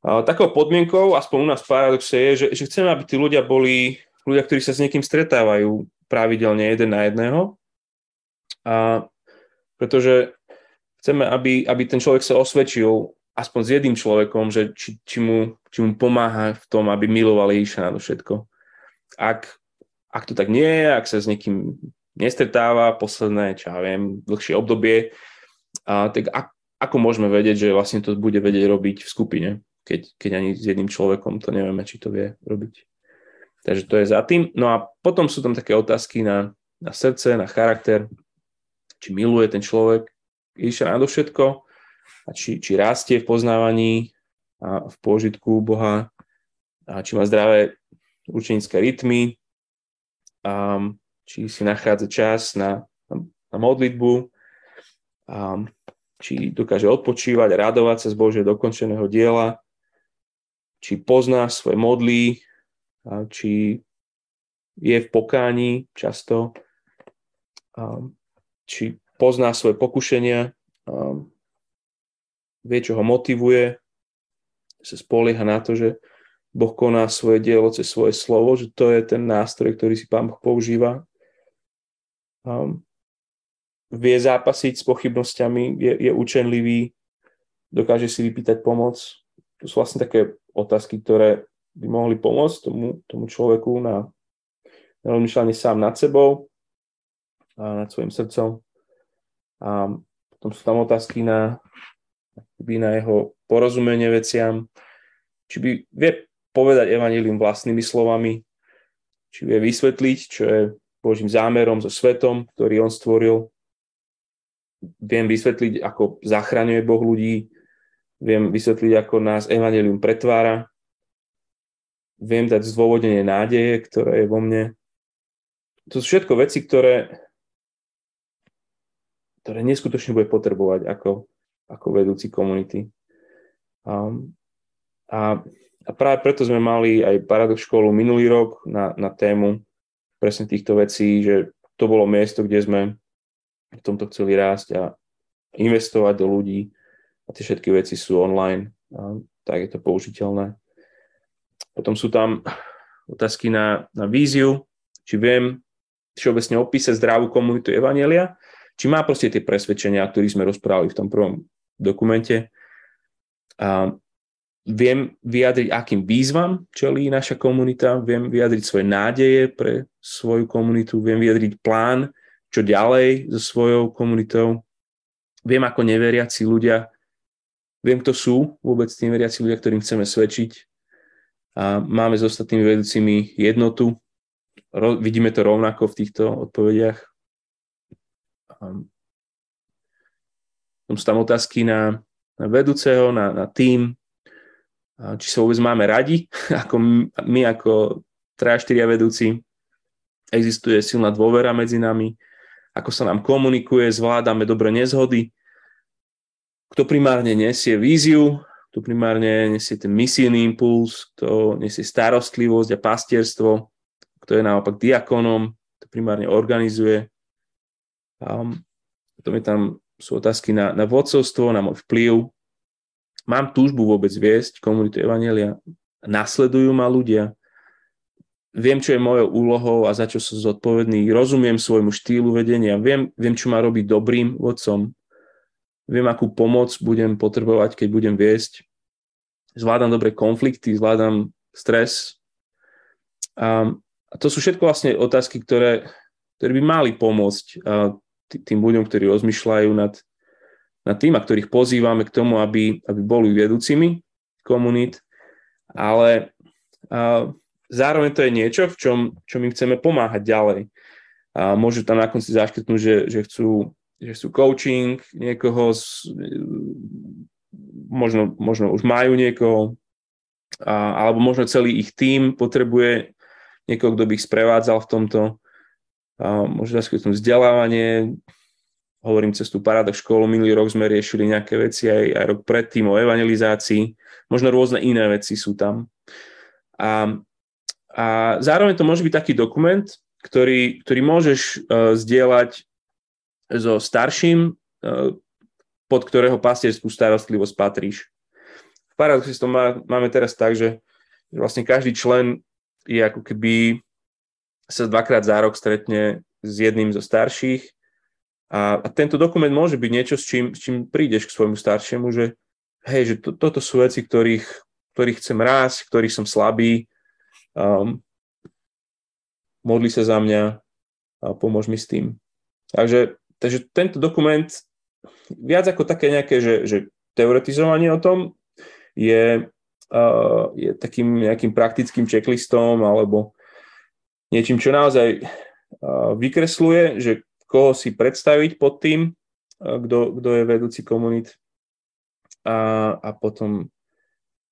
Takou podmienkou, aspoň u nás v Paradoxe, je, že, že chceme, aby tí ľudia boli ľudia, ktorí sa s niekým stretávajú pravidelne jeden na jedného. A pretože chceme, aby, aby ten človek sa osvedčil aspoň s jedným človekom, že či, či, mu, či mu pomáha v tom, aby miloval Ježiša na všetko. Ak, ak to tak nie je, ak sa s niekým nestretáva posledné, čo ja viem, dlhšie obdobie, a, tak a, ako môžeme vedieť, že vlastne to bude vedieť robiť v skupine keď, keď ani s jedným človekom to nevieme, či to vie robiť. Takže to je za tým. No a potom sú tam také otázky na, na srdce, na charakter, či miluje ten človek Ježiša nadovšetko a či, či rastie v poznávaní a v pôžitku Boha a či má zdravé učenické rytmy a či si nachádza čas na, na, na modlitbu a či dokáže odpočívať radovať sa z Božieho dokončeného diela či pozná svoje modlí, či je v pokání často, či pozná svoje pokušenia, vie, čo ho motivuje, sa spolieha na to, že Boh koná svoje dielo cez svoje slovo, že to je ten nástroj, ktorý si Pán Boh používa. Um, vie zápasiť s pochybnosťami, je, je učenlivý, dokáže si vypýtať pomoc. To sú vlastne také otázky, ktoré by mohli pomôcť tomu, tomu človeku na, rozmýšľanie sám nad sebou a nad svojim srdcom. A potom sú tam otázky na, na jeho porozumenie veciam, či by vie povedať evanílium vlastnými slovami, či vie vysvetliť, čo je Božím zámerom so svetom, ktorý on stvoril. viem vysvetliť, ako zachraňuje Boh ľudí, viem vysvetliť, ako nás Evangelium pretvára, viem dať zdôvodnenie nádeje, ktoré je vo mne. To sú všetko veci, ktoré, ktoré neskutočne bude potrebovať ako, ako vedúci komunity. Um, a, a práve preto sme mali aj Paradox školu minulý rok na, na tému presne týchto vecí, že to bolo miesto, kde sme v tomto chceli rásť a investovať do ľudí a tie všetky veci sú online, tak je to použiteľné. Potom sú tam otázky na, na víziu, či viem všeobecne opísať zdravú komunitu Evanielia, či má proste tie presvedčenia, o ktorých sme rozprávali v tom prvom dokumente. A viem vyjadriť, akým výzvam čelí naša komunita, viem vyjadriť svoje nádeje pre svoju komunitu, viem vyjadriť plán, čo ďalej so svojou komunitou. Viem, ako neveriaci ľudia, viem, kto sú vôbec tí neveriaci ľudia, ktorým chceme svedčiť. A máme s ostatnými vedúcimi jednotu. Ro, vidíme to rovnako v týchto odpovediach. sú tam otázky na, na vedúceho, na, na tým, či sa vôbec máme radi, ako my ako 3-4 vedúci, existuje silná dôvera medzi nami, ako sa nám komunikuje, zvládame dobre nezhody, kto primárne nesie víziu, kto primárne nesie ten misijný impuls, kto nesie starostlivosť a pastierstvo, kto je naopak diakonom, kto primárne organizuje. Um, potom je tam sú otázky na, na vodcovstvo, na môj vplyv, mám túžbu vôbec viesť komunitu Evanelia, nasledujú ma ľudia, viem, čo je mojou úlohou a za čo som zodpovedný, rozumiem svojmu štýlu vedenia, viem, viem čo má robiť dobrým vodcom, viem, akú pomoc budem potrebovať, keď budem viesť, zvládam dobre konflikty, zvládam stres. A, to sú všetko vlastne otázky, ktoré, ktoré by mali pomôcť tým ľuďom, ktorí rozmýšľajú nad, na tým a ktorých pozývame k tomu, aby, aby boli vedúcimi komunít, ale a, zároveň to je niečo, v čom, čom im chceme pomáhať ďalej. A môžu tam na konci zaškrtnúť, že, že, chcú, že chcú coaching niekoho, z, možno, možno už majú niekoho, a, alebo možno celý ich tím potrebuje niekoho, kto by ich sprevádzal v tomto. A, možno zaškrtnúť vzdelávanie, hovorím cez tú paradox školu, minulý rok sme riešili nejaké veci aj, aj rok predtým o evangelizácii, možno rôzne iné veci sú tam. A, a zároveň to môže byť taký dokument, ktorý, ktorý môžeš uh, zdieľať so starším, uh, pod ktorého pastierskú starostlivosť patríš. V paradoxe to má, máme teraz tak, že vlastne každý člen je ako keby sa dvakrát za rok stretne s jedným zo starších a, a tento dokument môže byť niečo, s čím, s čím prídeš k svojmu staršiemu, že hej, že to, toto sú veci, ktorých, ktorých chcem rásť, ktorých som slabý, um, modli sa za mňa a pomôž mi s tým. Takže, takže tento dokument viac ako také nejaké, že, že teoretizovanie o tom je, uh, je takým nejakým praktickým checklistom alebo niečím, čo naozaj uh, vykresluje, že koho si predstaviť pod tým, kto, kto je vedúci komunit a, a potom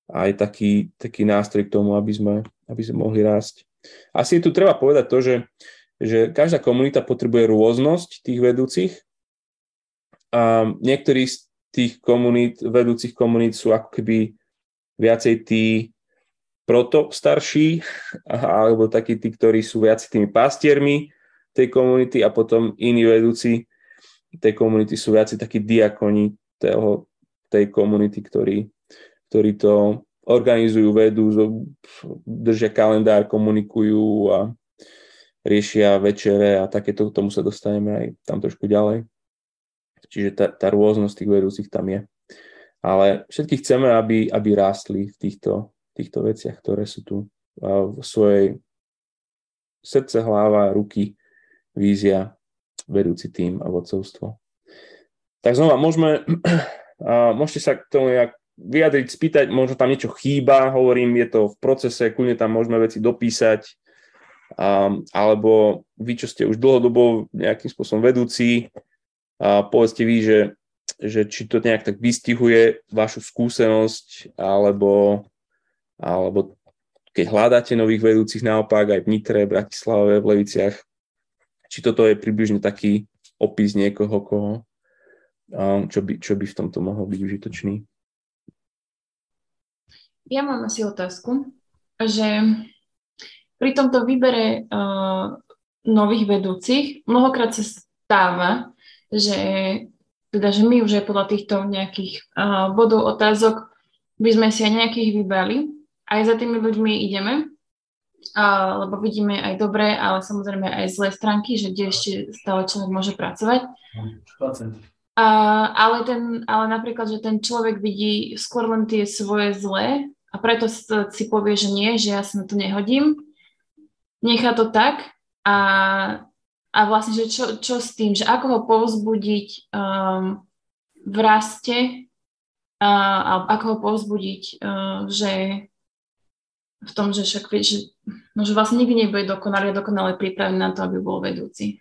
aj taký, taký nástroj k tomu, aby sme, aby sme mohli rásť. Asi tu treba povedať to, že, že každá komunita potrebuje rôznosť tých vedúcich a niektorí z tých komunít, vedúcich komunít sú ako keby viacej tí proto starší, alebo takí tí, ktorí sú viac tými pastiermi tej komunity a potom iní vedúci tej komunity sú viac takí diakoni toho, tej komunity, ktorí, ktorí to organizujú, vedú, držia kalendár, komunikujú a riešia večere a takéto, k tomu sa dostaneme aj tam trošku ďalej. Čiže tá, tá rôznosť tých vedúcich tam je. Ale všetky chceme, aby, aby rástli v týchto, týchto veciach, ktoré sú tu v svojej srdce, hlava, ruky vízia, vedúci tým a vodcovstvo. Tak znova, môžeme, môžete sa k tomu nejak vyjadriť, spýtať, možno tam niečo chýba, hovorím, je to v procese, kľudne tam môžeme veci dopísať, a, alebo vy, čo ste už dlhodobo nejakým spôsobom vedúci, A povedzte vy, že, že či to nejak tak vystihuje vašu skúsenosť, alebo, alebo keď hľadáte nových vedúcich naopak aj v Nitre, Bratislave, v Leviciach, či toto je približne taký opis niekoho, koho, čo by, čo by v tomto mohol byť užitočný. Ja mám asi otázku, že pri tomto výbere uh, nových vedúcich mnohokrát sa stáva, že teda, že my už aj podľa týchto nejakých uh, bodov otázok by sme si aj nejakých vybrali. Aj za tými ľuďmi ideme, uh, lebo vidíme aj dobré, ale samozrejme aj zlé stránky, že kde ešte stále človek môže pracovať. 20. Uh, ale, ten, ale napríklad, že ten človek vidí skôr len tie svoje zlé a preto si povie, že nie, že ja sa na to nehodím. Nechá to tak a, a vlastne, že čo, čo s tým, že ako ho povzbudiť um, v raste, uh, alebo ako ho povzbudiť, uh, že v tom, že však že, no, že vlastne nikdy nebude dokonalý a dokonale pripravený na to, aby bol vedúci.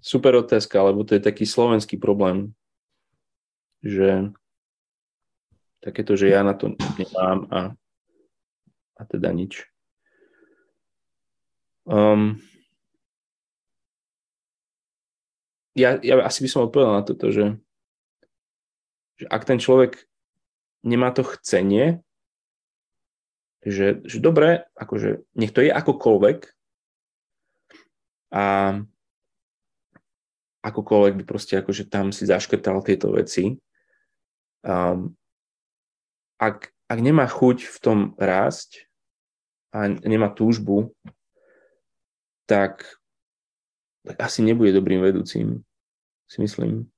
Super otázka, lebo to je taký slovenský problém, že takéto, že ja na to nemám a, a teda nič. Um, ja, ja asi by som odpovedal na toto, že, že ak ten človek nemá to chcenie, že, že dobre, akože nech to je akokoľvek a akokoľvek by proste akože tam si zaškrtal tieto veci, um, ak, ak nemá chuť v tom rásť a nemá túžbu, tak, tak asi nebude dobrým vedúcim, si myslím.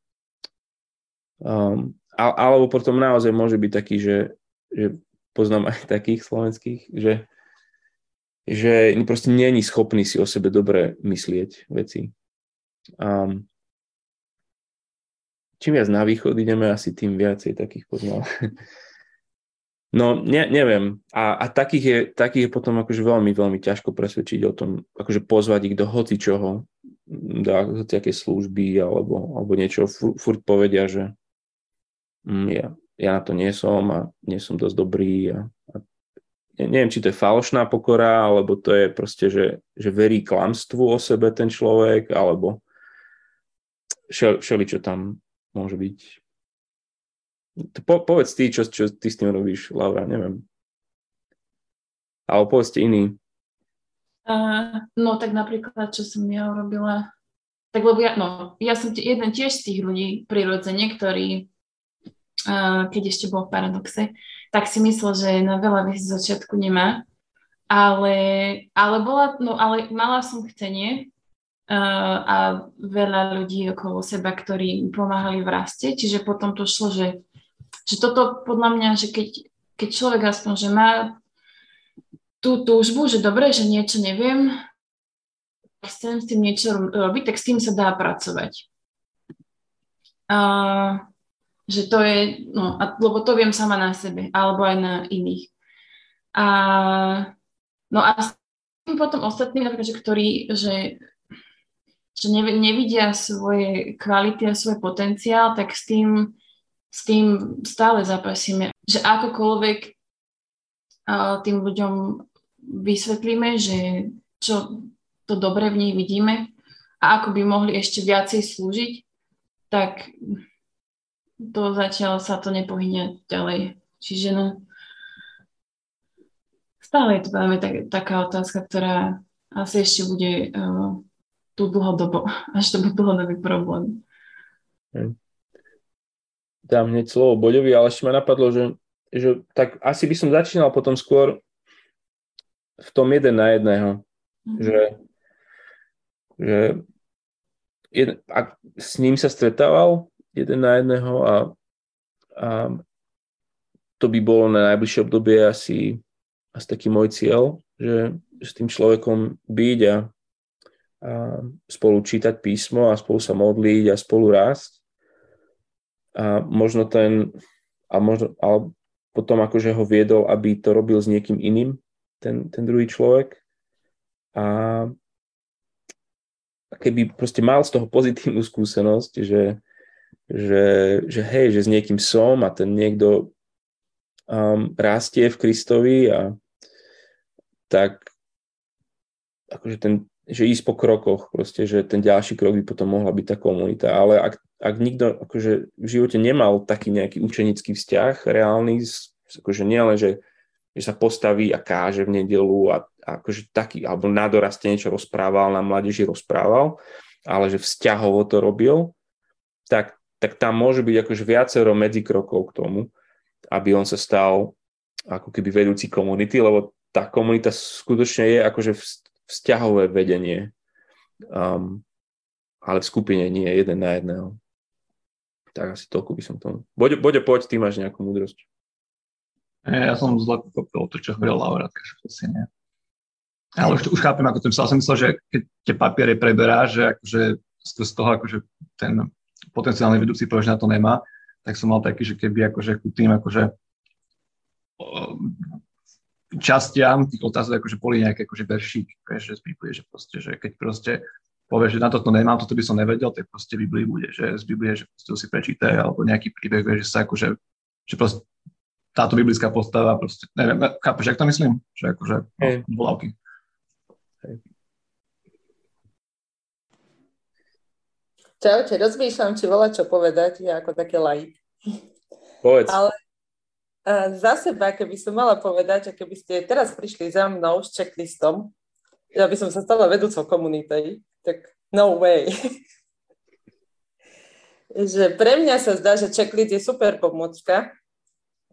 Um, alebo potom naozaj môže byť taký, že, že poznám aj takých slovenských, že, že proste není schopný si o sebe dobre myslieť veci. Um, čím viac na východ ideme, asi tým viacej takých poznám. No, ne, neviem. A, a takých, je, takých je potom akože veľmi, veľmi ťažko presvedčiť o tom, akože pozvať ich do hoci čoho, do hociakej služby alebo, alebo niečo. Furt, furt povedia, že mm, ja, ja na to nie som a nie som dosť dobrý. A, a neviem, či to je falošná pokora, alebo to je proste, že, že verí klamstvu o sebe ten človek, alebo všel, čo tam môže byť. Po, povedz ty, čo, čo ty s tým robíš, Laura, neviem. Alebo povedz iný. Uh, no tak napríklad, čo som ja urobila, tak lebo ja, no, ja som t- jeden tiež z tých ľudí prirodzene, ktorý, uh, keď ešte bol v paradoxe, tak si myslel, že na veľa vecí začiatku nemá, ale, ale, bola, no, ale mala som chcenie uh, a veľa ľudí okolo seba, ktorí pomáhali v raste, čiže potom to šlo, že že toto podľa mňa, že keď, keď človek aspoň, že má tú túžbu, že dobre, že niečo neviem, chcem s tým niečo robiť, tak s tým sa dá pracovať. A, že to je, no, a, lebo to viem sama na sebe, alebo aj na iných. A, no a potom ostatní, napríklad, že ktorí, že, že nevidia svoje kvality a svoj potenciál, tak s tým s tým stále zapasíme, že akokoľvek tým ľuďom vysvetlíme, že čo to dobre v nich vidíme a ako by mohli ešte viacej slúžiť, tak to zatiaľ sa to nepohynia ďalej. Čiže no, stále je to veľmi tak, taká otázka, ktorá asi ešte bude uh, tu dlhodobo, až to bude dlhodobý problém. Hm dám hneď slovo Boďovi, ale ešte ma napadlo, že, že tak asi by som začínal potom skôr v tom jeden na jedného. Mm-hmm. Že, že jed, ak s ním sa stretával jeden na jedného a, a to by bolo na najbližšie obdobie asi, asi taký môj cieľ, že s tým človekom byť a, a spolu čítať písmo a spolu sa modliť a spolu rásť a možno ten, a možno, ale potom akože ho viedol, aby to robil s niekým iným, ten, ten druhý človek. A, keby proste mal z toho pozitívnu skúsenosť, že, že, že hej, že s niekým som a ten niekto um, rastie v Kristovi a tak akože ten, že ísť po krokoch, proste, že ten ďalší krok by potom mohla byť tá komunita. Ale ak, ak nikto akože v živote nemal taký nejaký učenický vzťah reálny, akože nie len, že, že sa postaví a káže v nedelu a, a akože taký, alebo na doraste niečo rozprával, na mládeži rozprával, ale že vzťahovo to robil, tak, tak tam môže byť akože viacero medzikrokov k tomu, aby on sa stal ako keby vedúci komunity, lebo tá komunita skutočne je akože vzťahové vedenie, um, ale v skupine nie jeden na jedného. Tak asi toľko by som tomu. Bode, Bode poď, ty máš nejakú múdrosť. Ja som zle pochopil to, čo hovoril Laura, takže asi nie. Ale už, už chápem, ako tým sa som myslel, že keď tie papiere preberá, že akože z toho akože ten potenciálny vedúci povie, že na to nemá, tak som mal taký, že keby akože ku tým akože častiam tých otázok akože boli nejaké akože veršík, že Biblie, že proste, že keď proste povieš, že na toto nemám, toto by som nevedel, tak proste Biblii bude, že z Biblie, že proste si prečítaj, alebo nejaký príbeh, že sa akože, že proste táto biblická postava, proste, neviem, chápeš, jak to myslím? Že akože, no, hey. volávky. Hey. Čaute, rozmýšľam, či volá čo povedať, ja ako také laik. Povedz. Ale za seba, keby som mala povedať, že keby ste teraz prišli za mnou s checklistom, ja by som sa stala vedúcou komunity, tak no way. že pre mňa sa zdá, že checklist je super pomocka,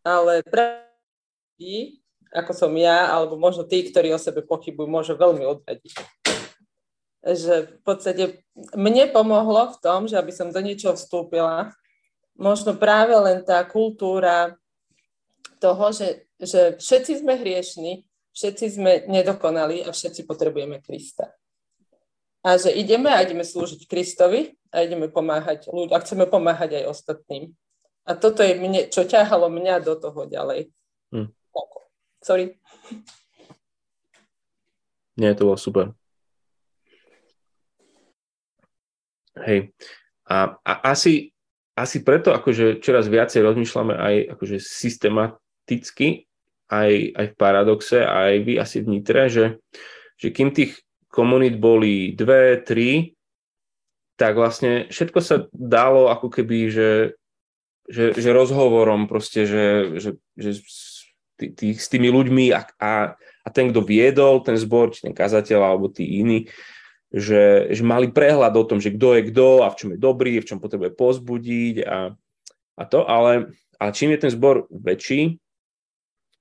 ale pre ľudí, ako som ja, alebo možno tí, ktorí o sebe pochybujú, môže veľmi odradiť. Že v podstate mne pomohlo v tom, že aby som do niečoho vstúpila, možno práve len tá kultúra toho, že, že všetci sme hriešni, všetci sme nedokonali a všetci potrebujeme Krista. A že ideme a ideme slúžiť Kristovi a ideme pomáhať ľuďom a chceme pomáhať aj ostatným. A toto je mne, čo ťahalo mňa do toho ďalej. Hm. Sorry. Nie, to bolo super. Hej. A, a asi, asi preto akože čoraz viacej rozmýšľame aj akože systéma, prakticky aj, aj v Paradoxe, aj vy asi v Nitre, že, že kým tých komunít boli dve, tri, tak vlastne všetko sa dalo ako keby, že, že, že rozhovorom proste, že, že, že tý, tý, s tými ľuďmi a, a, a ten, kto viedol ten zbor, či ten kazateľ alebo tí iní, že, že mali prehľad o tom, že kto je kto a v čom je dobrý, v čom potrebuje pozbudiť a, a to, ale, ale čím je ten zbor väčší,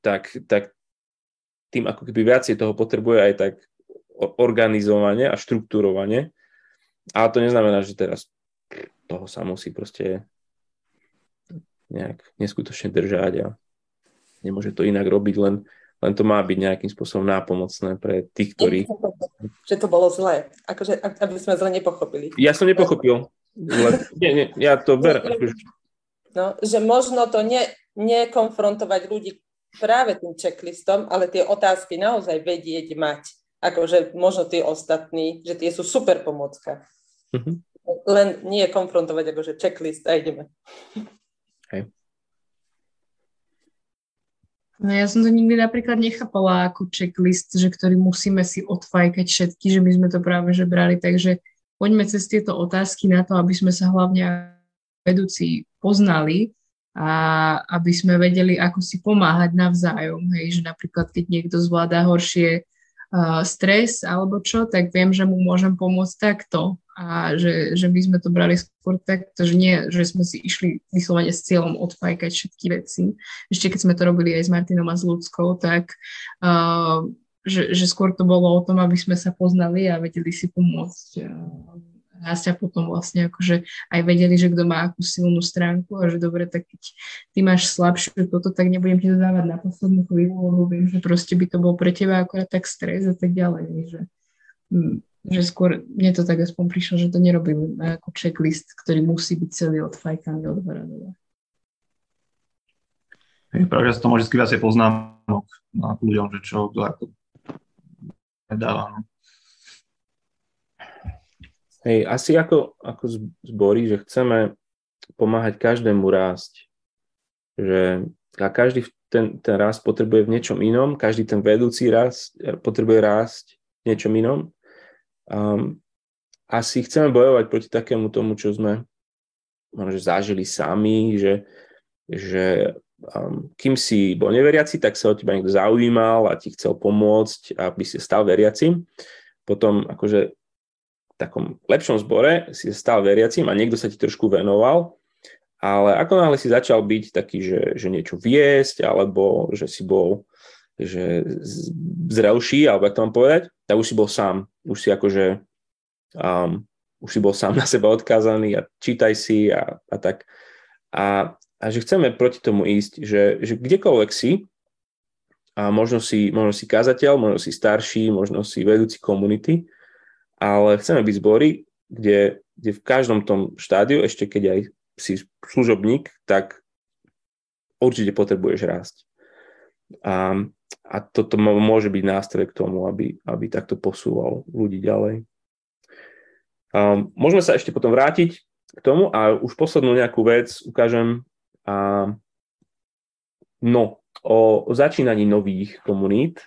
tak, tak tým ako keby viacej toho potrebuje aj tak organizovanie a štruktúrovanie. Ale to neznamená, že teraz toho sa musí proste nejak neskutočne držať a nemôže to inak robiť, len, len to má byť nejakým spôsobom nápomocné pre tých, ktorí... Že to bolo zlé, akože, aby sme zle nepochopili. Ja som nepochopil. Nie, nie, ja to ber. No, že možno to ne, nekonfrontovať ľudí práve tým checklistom, ale tie otázky naozaj vedieť mať. Akože možno tie ostatní, že tie sú super pomocka. Mm-hmm. Len nie konfrontovať akože checklist a ideme. Hej. No ja som to nikdy napríklad nechápala ako checklist, že ktorý musíme si odfajkať všetky, že my sme to práve že brali, takže poďme cez tieto otázky na to, aby sme sa hlavne vedúci poznali a aby sme vedeli, ako si pomáhať navzájom. Hej, že napríklad, keď niekto zvláda horšie uh, stres alebo čo, tak viem, že mu môžem pomôcť takto. A že, že my sme to brali skôr takto, že nie, že sme si išli vyslovene s cieľom odfajkať všetky veci. Ešte keď sme to robili aj s Martinom a s ľudskou, tak uh, že, že skôr to bolo o tom, aby sme sa poznali a vedeli si pomôcť uh, nás ťa potom vlastne akože aj vedeli, že kto má akú silnú stránku a že dobre, tak keď ty máš slabšiu toto, tak nebudem ti to dávať na poslednú chvíľu, lebo viem, že proste by to bol pre teba akorát tak stres a tak ďalej, že, mm, že skôr mne to tak aspoň prišlo, že to nerobím ako checklist, ktorý musí byť celý od Varadova. Je pravda, že sa to môže viacej poznámok na ľuďom, že čo, kto ako nedáva. No. Hej, asi ako, ako zborí, že chceme pomáhať každému rásť. Že a každý ten, ten rast potrebuje v niečom inom, každý ten vedúci rast potrebuje rásť v niečom inom. Um, asi chceme bojovať proti takému tomu, čo sme možno, že zažili sami, že, že um, kým si bol neveriaci, tak sa o teba niekto zaujímal a ti chcel pomôcť, aby si stal veriacim. Potom akože takom lepšom zbore si stal veriacim a niekto sa ti trošku venoval, ale ako náhle si začal byť taký, že, že niečo viesť, alebo že si bol že zrelší, alebo ako to mám povedať, tak už si bol sám. Už si akože um, už si bol sám na seba odkázaný a čítaj si a, a tak. A, a že chceme proti tomu ísť, že, že kdekoľvek si, a možno si, možno si kazateľ, možno si starší, možno si vedúci komunity, ale chceme byť zbory, kde, kde v každom tom štádiu, ešte keď aj si služobník, tak určite potrebuješ rásť. A, a toto môže byť nástroj k tomu, aby, aby takto posúval ľudí ďalej. A môžeme sa ešte potom vrátiť k tomu a už poslednú nejakú vec ukážem. A, no, o, o začínaní nových komunít.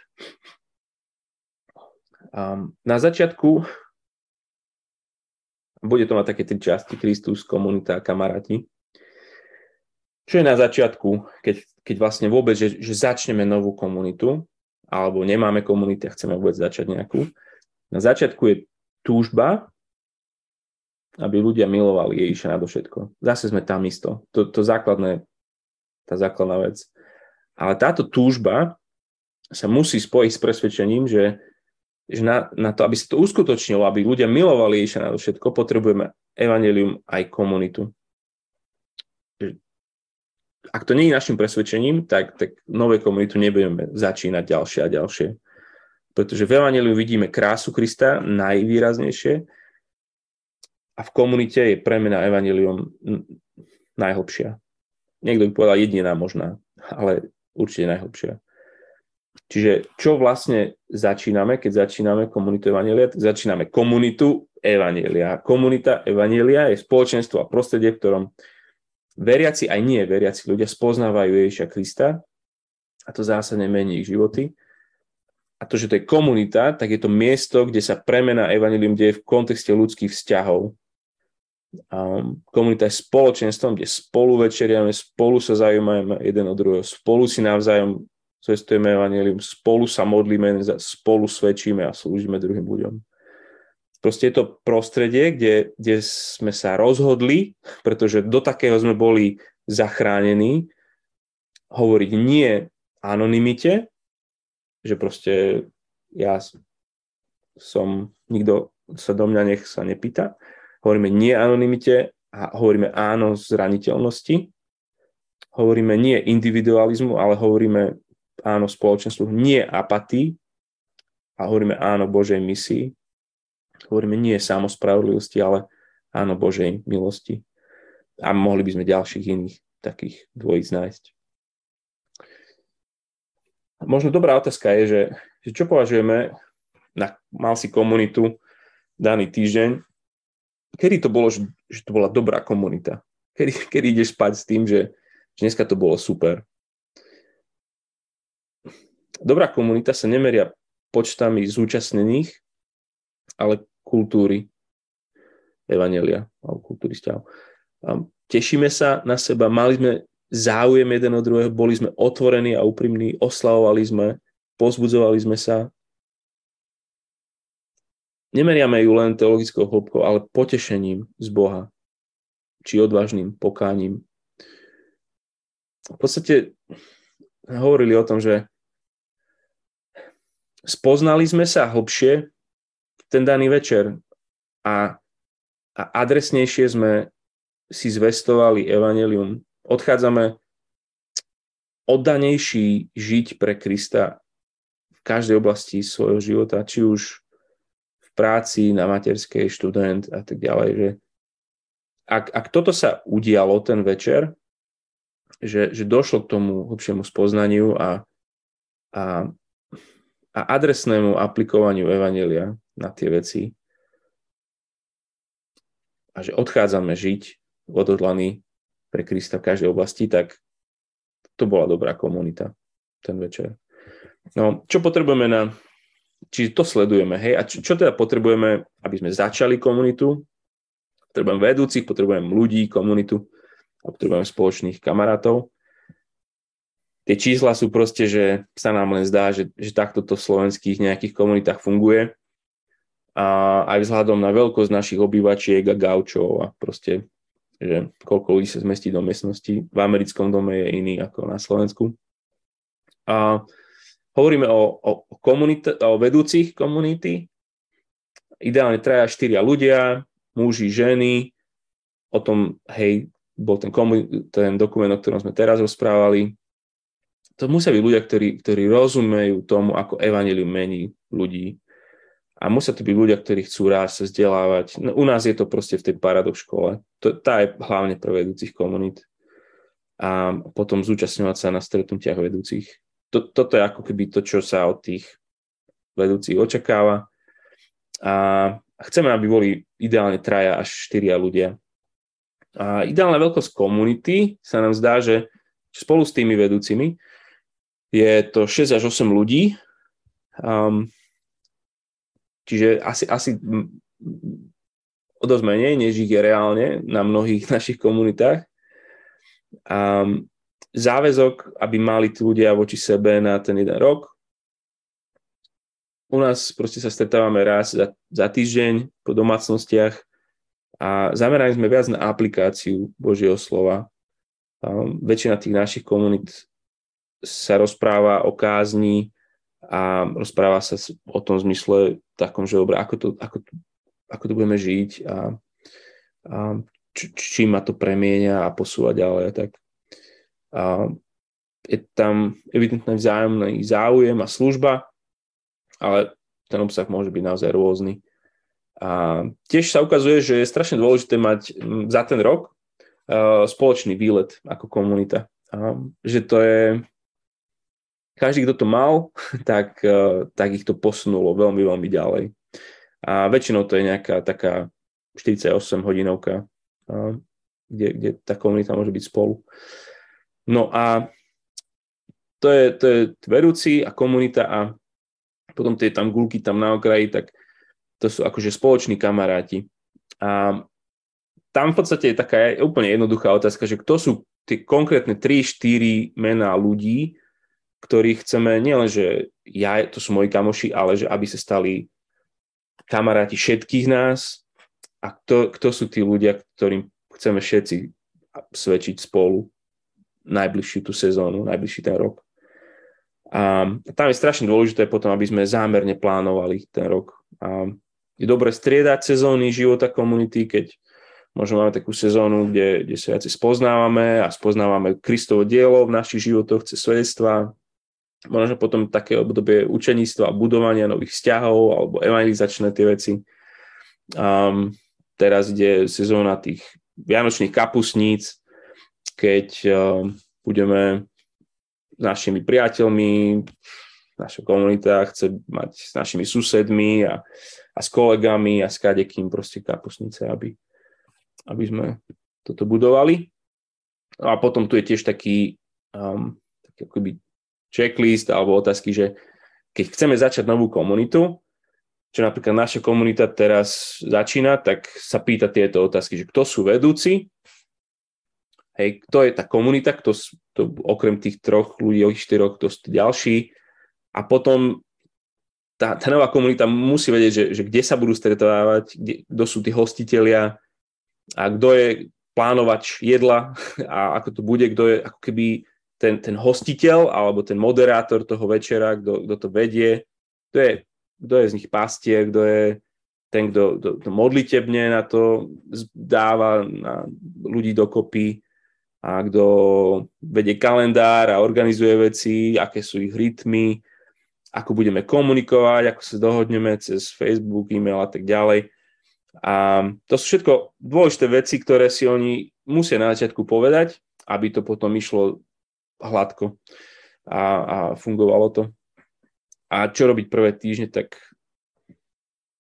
A na začiatku bude to mať také tri časti, Kristus, komunita a kamaráti. Čo je na začiatku, keď, keď vlastne vôbec, že, že začneme novú komunitu, alebo nemáme komunity a chceme vôbec začať nejakú. Na začiatku je túžba, aby ľudia milovali Ježiša nadovšetko. Zase sme tam isto. To, to základné, tá základná vec. Ale táto túžba sa musí spojiť s presvedčením, že že na, na to, aby sa to uskutočnilo, aby ľudia milovali Ježiša na všetko, potrebujeme evanelium aj komunitu. Ak to nie je našim presvedčením, tak, tak nové komunitu nebudeme začínať ďalšie a ďalšie. Pretože v evaneliu vidíme krásu Krista najvýraznejšie a v komunite je premena evanelium najhlbšia. Niekto by povedal jediná možná, ale určite najhlbšia. Čiže čo vlastne začíname, keď začíname komunitu Evanielia? Začíname komunitu Evanielia. Komunita Evanielia je spoločenstvo a prostredie, v ktorom veriaci aj nie veriaci ľudia spoznávajú Ježiša Krista a to zásadne mení ich životy. A to, že to je komunita, tak je to miesto, kde sa premena Evangelium deje v kontexte ľudských vzťahov. Um, komunita je spoločenstvom, kde spolu večeriame, spolu sa zaujímame jeden od druhého, spolu si navzájom cestujeme evanelium, spolu sa modlíme, spolu svedčíme a slúžime druhým ľuďom. Proste je to prostredie, kde, kde sme sa rozhodli, pretože do takého sme boli zachránení, hovoriť nie anonimite, že proste ja som, nikto sa do mňa nech sa nepýta. Hovoríme nie anonimite a hovoríme áno zraniteľnosti. Hovoríme nie individualizmu, ale hovoríme áno spoločenstvu, nie apatii a hovoríme áno Božej misii. Hovoríme nie samospravodlivosti, ale áno Božej milosti. A mohli by sme ďalších iných takých dvojíc nájsť. Možno dobrá otázka je, že, že čo považujeme, na, mal si komunitu daný týždeň, kedy to bolo, že, že to bola dobrá komunita? Kedy, kedy ideš spať s tým, že, že dneska to bolo super? Dobrá komunita sa nemeria počtami zúčastnených, ale kultúry Evanelia alebo kultúry vzťahov. Tešíme sa na seba, mali sme záujem jeden od druhého, boli sme otvorení a úprimní, oslavovali sme, pozbudzovali sme sa. Nemeriame ju len teologickou hĺbkou, ale potešením z Boha, či odvážnym pokáním. V podstate hovorili o tom, že spoznali sme sa hlbšie ten daný večer a, a adresnejšie sme si zvestovali evanelium. Odchádzame oddanejší žiť pre Krista v každej oblasti svojho života, či už v práci, na materskej, študent a tak ďalej. Že ak, ak toto sa udialo ten večer, že, že došlo k tomu hlbšiemu spoznaniu a, a a adresnému aplikovaniu Evanelia na tie veci, a že odchádzame žiť odhodlaní pre Krista v každej oblasti, tak to bola dobrá komunita ten večer. No, čo potrebujeme na... Či to sledujeme, hej? A čo, čo teda potrebujeme, aby sme začali komunitu? Potrebujeme vedúcich, potrebujeme ľudí, komunitu a potrebujeme spoločných kamarátov. Tie čísla sú proste, že sa nám len zdá, že, že takto to v slovenských nejakých komunitách funguje. A aj vzhľadom na veľkosť našich obývačiek a gaučov a proste, že koľko ľudí sa zmestí do miestnosti. V americkom dome je iný ako na Slovensku. A hovoríme o, o, komunita- o vedúcich komunity, ideálne traja, štyria ľudia, muži, ženy, o tom, hej, bol ten, komu- ten dokument, o ktorom sme teraz rozprávali. To musia byť ľudia, ktorí, ktorí rozumejú tomu, ako evanelium mení ľudí. A musia to byť ľudia, ktorí chcú rásť sa vzdelávať. No, u nás je to proste v tej paradox škole. To, tá je hlavne pre vedúcich komunít. A potom zúčastňovať sa na stretnutiach vedúcich to, toto je ako keby to, čo sa od tých vedúcich očakáva. A chceme, aby boli ideálne traja až štyria ľudia. A ideálna veľkosť komunity sa nám zdá, že spolu s tými vedúcimi je to 6 až 8 ľudí. Um, čiže asi, asi o dosť menej, než ich je reálne na mnohých našich komunitách. Um, záväzok, aby mali tí ľudia voči sebe na ten jeden rok. U nás proste sa stretávame raz za, za týždeň po domácnostiach a zamerali sme viac na aplikáciu Božieho slova. Um, väčšina tých našich komunít sa rozpráva o kázni a rozpráva sa o tom zmysle takom, že dobre, ako to, ako to, ako to budeme žiť a, a či, či ma to premieňa a posúva ďalej tak. A je tam evidentný vzájomný záujem a služba, ale ten obsah môže byť naozaj rôzny. A tiež sa ukazuje, že je strašne dôležité mať za ten rok spoločný výlet ako komunita. A že to je, každý, kto to mal, tak, tak ich to posunulo veľmi, veľmi ďalej. A väčšinou to je nejaká taká 48 hodinovka, kde, kde tá komunita môže byť spolu. No a to je, to je vedúci a komunita a potom tie tam gulky tam na okraji, tak to sú akože spoloční kamaráti. A tam v podstate je taká úplne jednoduchá otázka, že kto sú tie konkrétne 3-4 mená ľudí, ktorých chceme nielen, že ja, to sú moji kamoši, ale že aby sa stali kamaráti všetkých nás a kto, kto sú tí ľudia, ktorým chceme všetci svedčiť spolu najbližšiu tú sezónu, najbližší ten rok. A tam je strašne dôležité potom, aby sme zámerne plánovali ten rok. A je dobre striedať sezóny života komunity, keď možno máme takú sezónu, kde, kde sa viacej spoznávame a spoznávame Kristovo dielo v našich životoch cez svedectva. Možno potom také obdobie učeníctva budovania nových vzťahov alebo evangelizačné tie veci. Um, teraz ide sezóna tých vianočných kapusníc, keď uh, budeme s našimi priateľmi, naša komunita chce mať s našimi susedmi a, a s kolegami a s kadekým proste kapusnice, aby, aby sme toto budovali. A potom tu je tiež taký, um, taký akoby checklist alebo otázky, že keď chceme začať novú komunitu, čo napríklad naša komunita teraz začína, tak sa pýta tieto otázky, že kto sú vedúci, Hej, kto je tá komunita, kto, to, okrem tých troch ľudí, štyroch, kto sú ďalší. A potom tá, tá nová komunita musí vedieť, že, že kde sa budú stretávať, kde, kto sú tí hostitelia a kto je plánovač jedla a ako to bude, kto je ako keby ten, ten hostiteľ alebo ten moderátor toho večera, kto, kto to vedie, kto je, kto je z nich pastier, kto je ten, kto, kto, kto modlitebne na to dáva na ľudí dokopy, a kto vedie kalendár a organizuje veci, aké sú ich rytmy, ako budeme komunikovať, ako sa dohodneme cez Facebook, e-mail a tak ďalej. A to sú všetko dôležité veci, ktoré si oni musia na začiatku povedať, aby to potom išlo hladko a, a fungovalo to. A čo robiť prvé týždne, tak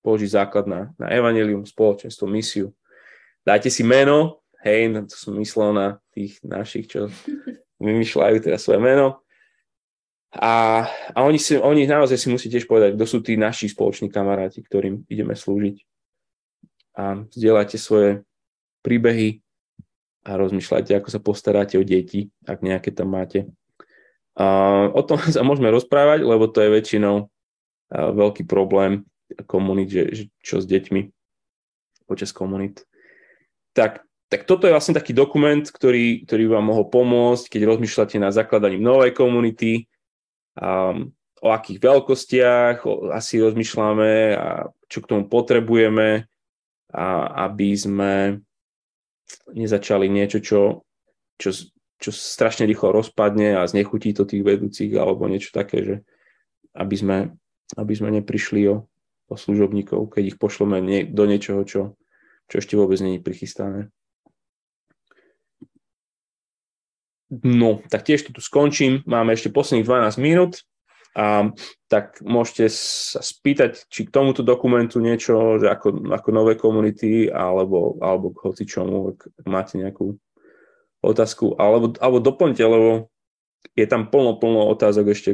položiť základ na, na evanelium, spoločenstvo, misiu dajte si meno, hej, no to som myslel na tých našich, čo vymýšľajú teda svoje meno. A, a oni, si, oni naozaj si musí tiež povedať, kto sú tí naši spoloční kamaráti, ktorým ideme slúžiť. A zdieľajte svoje príbehy a rozmýšľajte, ako sa postaráte o deti, ak nejaké tam máte. A o tom sa môžeme rozprávať, lebo to je väčšinou veľký problém komunít, že, že čo s deťmi počas komunít. Tak, tak toto je vlastne taký dokument, ktorý, ktorý vám mohol pomôcť, keď rozmýšľate na zakladaní novej komunity, um, o akých veľkostiach o, asi rozmýšľame a čo k tomu potrebujeme, a aby sme nezačali niečo, čo, čo, čo strašne rýchlo rozpadne a znechutí to tých vedúcich alebo niečo také, že aby sme, aby sme neprišli o, o služobníkov, keď ich pošleme nie, do niečoho, čo, čo ešte vôbec není prichystané. No, tak tiež to tu skončím. Máme ešte posledných 12 minút. A, tak môžete sa spýtať, či k tomuto dokumentu niečo, že ako, ako nové komunity, alebo, alebo k hoci čomu, ak, máte nejakú otázku, alebo, alebo doplňte, lebo je tam plno, plno otázok ešte,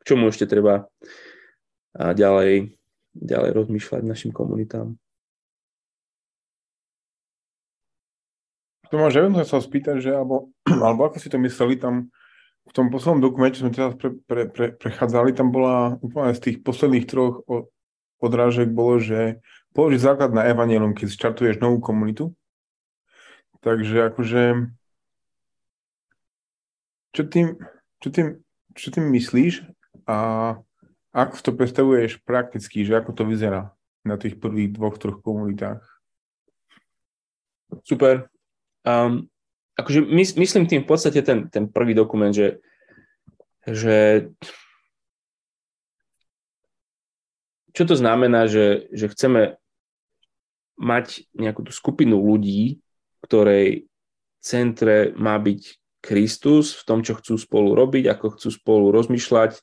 k čomu ešte treba a ďalej, ďalej rozmýšľať našim komunitám. Tomáš, ja by som chcel spýtať, že alebo, alebo ako si to mysleli tam v tom poslednom dokumente, čo sme teraz pre, pre, pre, prechádzali, tam bola úplne z tých posledných troch odrážek bolo, že položiť základ na evanielum, keď štartuješ novú komunitu. Takže akože čo tým, čo tým, čo tým myslíš a ako to predstavuješ prakticky, že ako to vyzerá na tých prvých dvoch, troch komunitách? Super. Um, akože my, myslím tým v podstate ten, ten prvý dokument, že, že čo to znamená, že, že chceme mať nejakú tú skupinu ľudí, ktorej centre má byť Kristus v tom, čo chcú spolu robiť, ako chcú spolu rozmýšľať,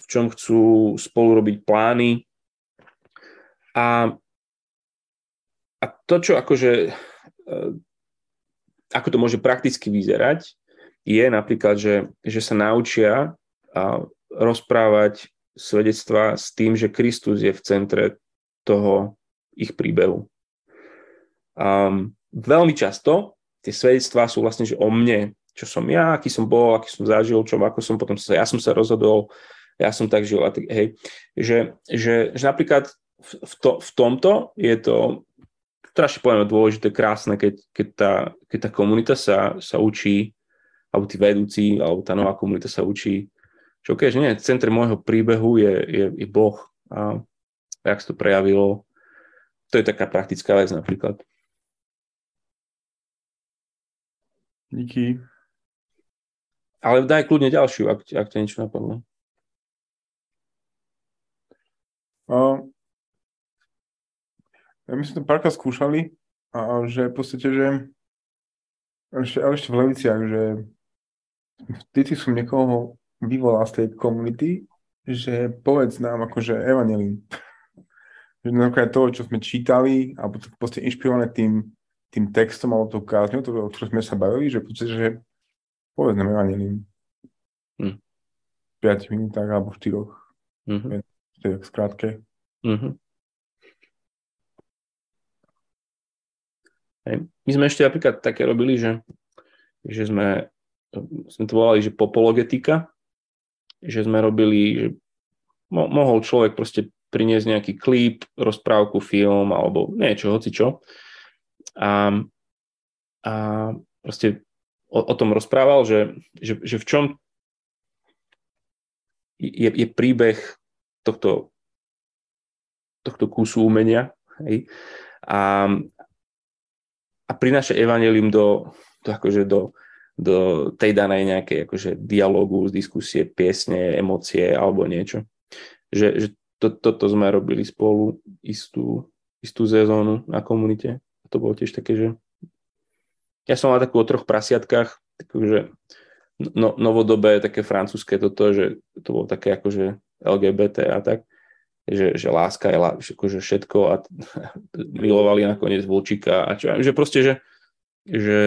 v čom chcú spolu robiť plány. A, a to, čo akože e, ako to môže prakticky vyzerať, je napríklad, že, že sa naučia a rozprávať svedectva s tým, že Kristus je v centre toho ich príbehu. Um, veľmi často tie svedectvá sú vlastne že o mne, čo som ja, aký som bol, aký som zažil, čo, ako som potom sa, ja som sa rozhodol, ja som tak žil. A tak, hej, že, že, že napríklad v, to, v tomto je to strašne poviem dôležité, krásne, keď, keď, tá, keď tá komunita sa, sa učí, alebo tí vedúci, alebo tá nová komunita sa učí, že okay, že nie, centre môjho príbehu je, je, je Boh a jak sa to prejavilo. To je taká praktická vec napríklad. Díky. Ale daj kľudne ďalšiu, ak, ak to niečo napadlo. Uh, my sme to párkrát skúšali a že v podstate, že ešte, ale ešte v Leviciach, že vtedy som niekoho vyvolal z tej komunity, že povedz nám akože evanelím. že napríklad to, čo sme čítali, alebo to podstate inšpirované tým, tým textom alebo tou kázňou, to, o ktorom sme sa bavili, že podstate, že povedz nám evanelím. Hm. 5 minútach alebo 4. Mm-hmm. To je tak skrátke. Mm-hmm. My sme ešte napríklad také robili, že, že sme, sme to volali, že popologetika, že sme robili, že mo, mohol človek proste priniesť nejaký klip, rozprávku, film alebo niečo, hoci čo. A, a proste o, o tom rozprával, že, že, že v čom je, je príbeh tohto, tohto kúsu umenia. Hej? A, a prináša evanelium do, do, akože do, do tej danej nejakej akože dialogu, diskusie, piesne, emócie alebo niečo. Že, že to, toto sme robili spolu istú, istú sezónu na komunite. To bolo tiež také, že ja som mal takú o troch prasiatkách, takže no, novodobé, také francúzske toto, že to bolo také akože LGBT a tak, že, že láska je akože všetko a milovali nakoniec Volčíka a čo, že proste, že, že,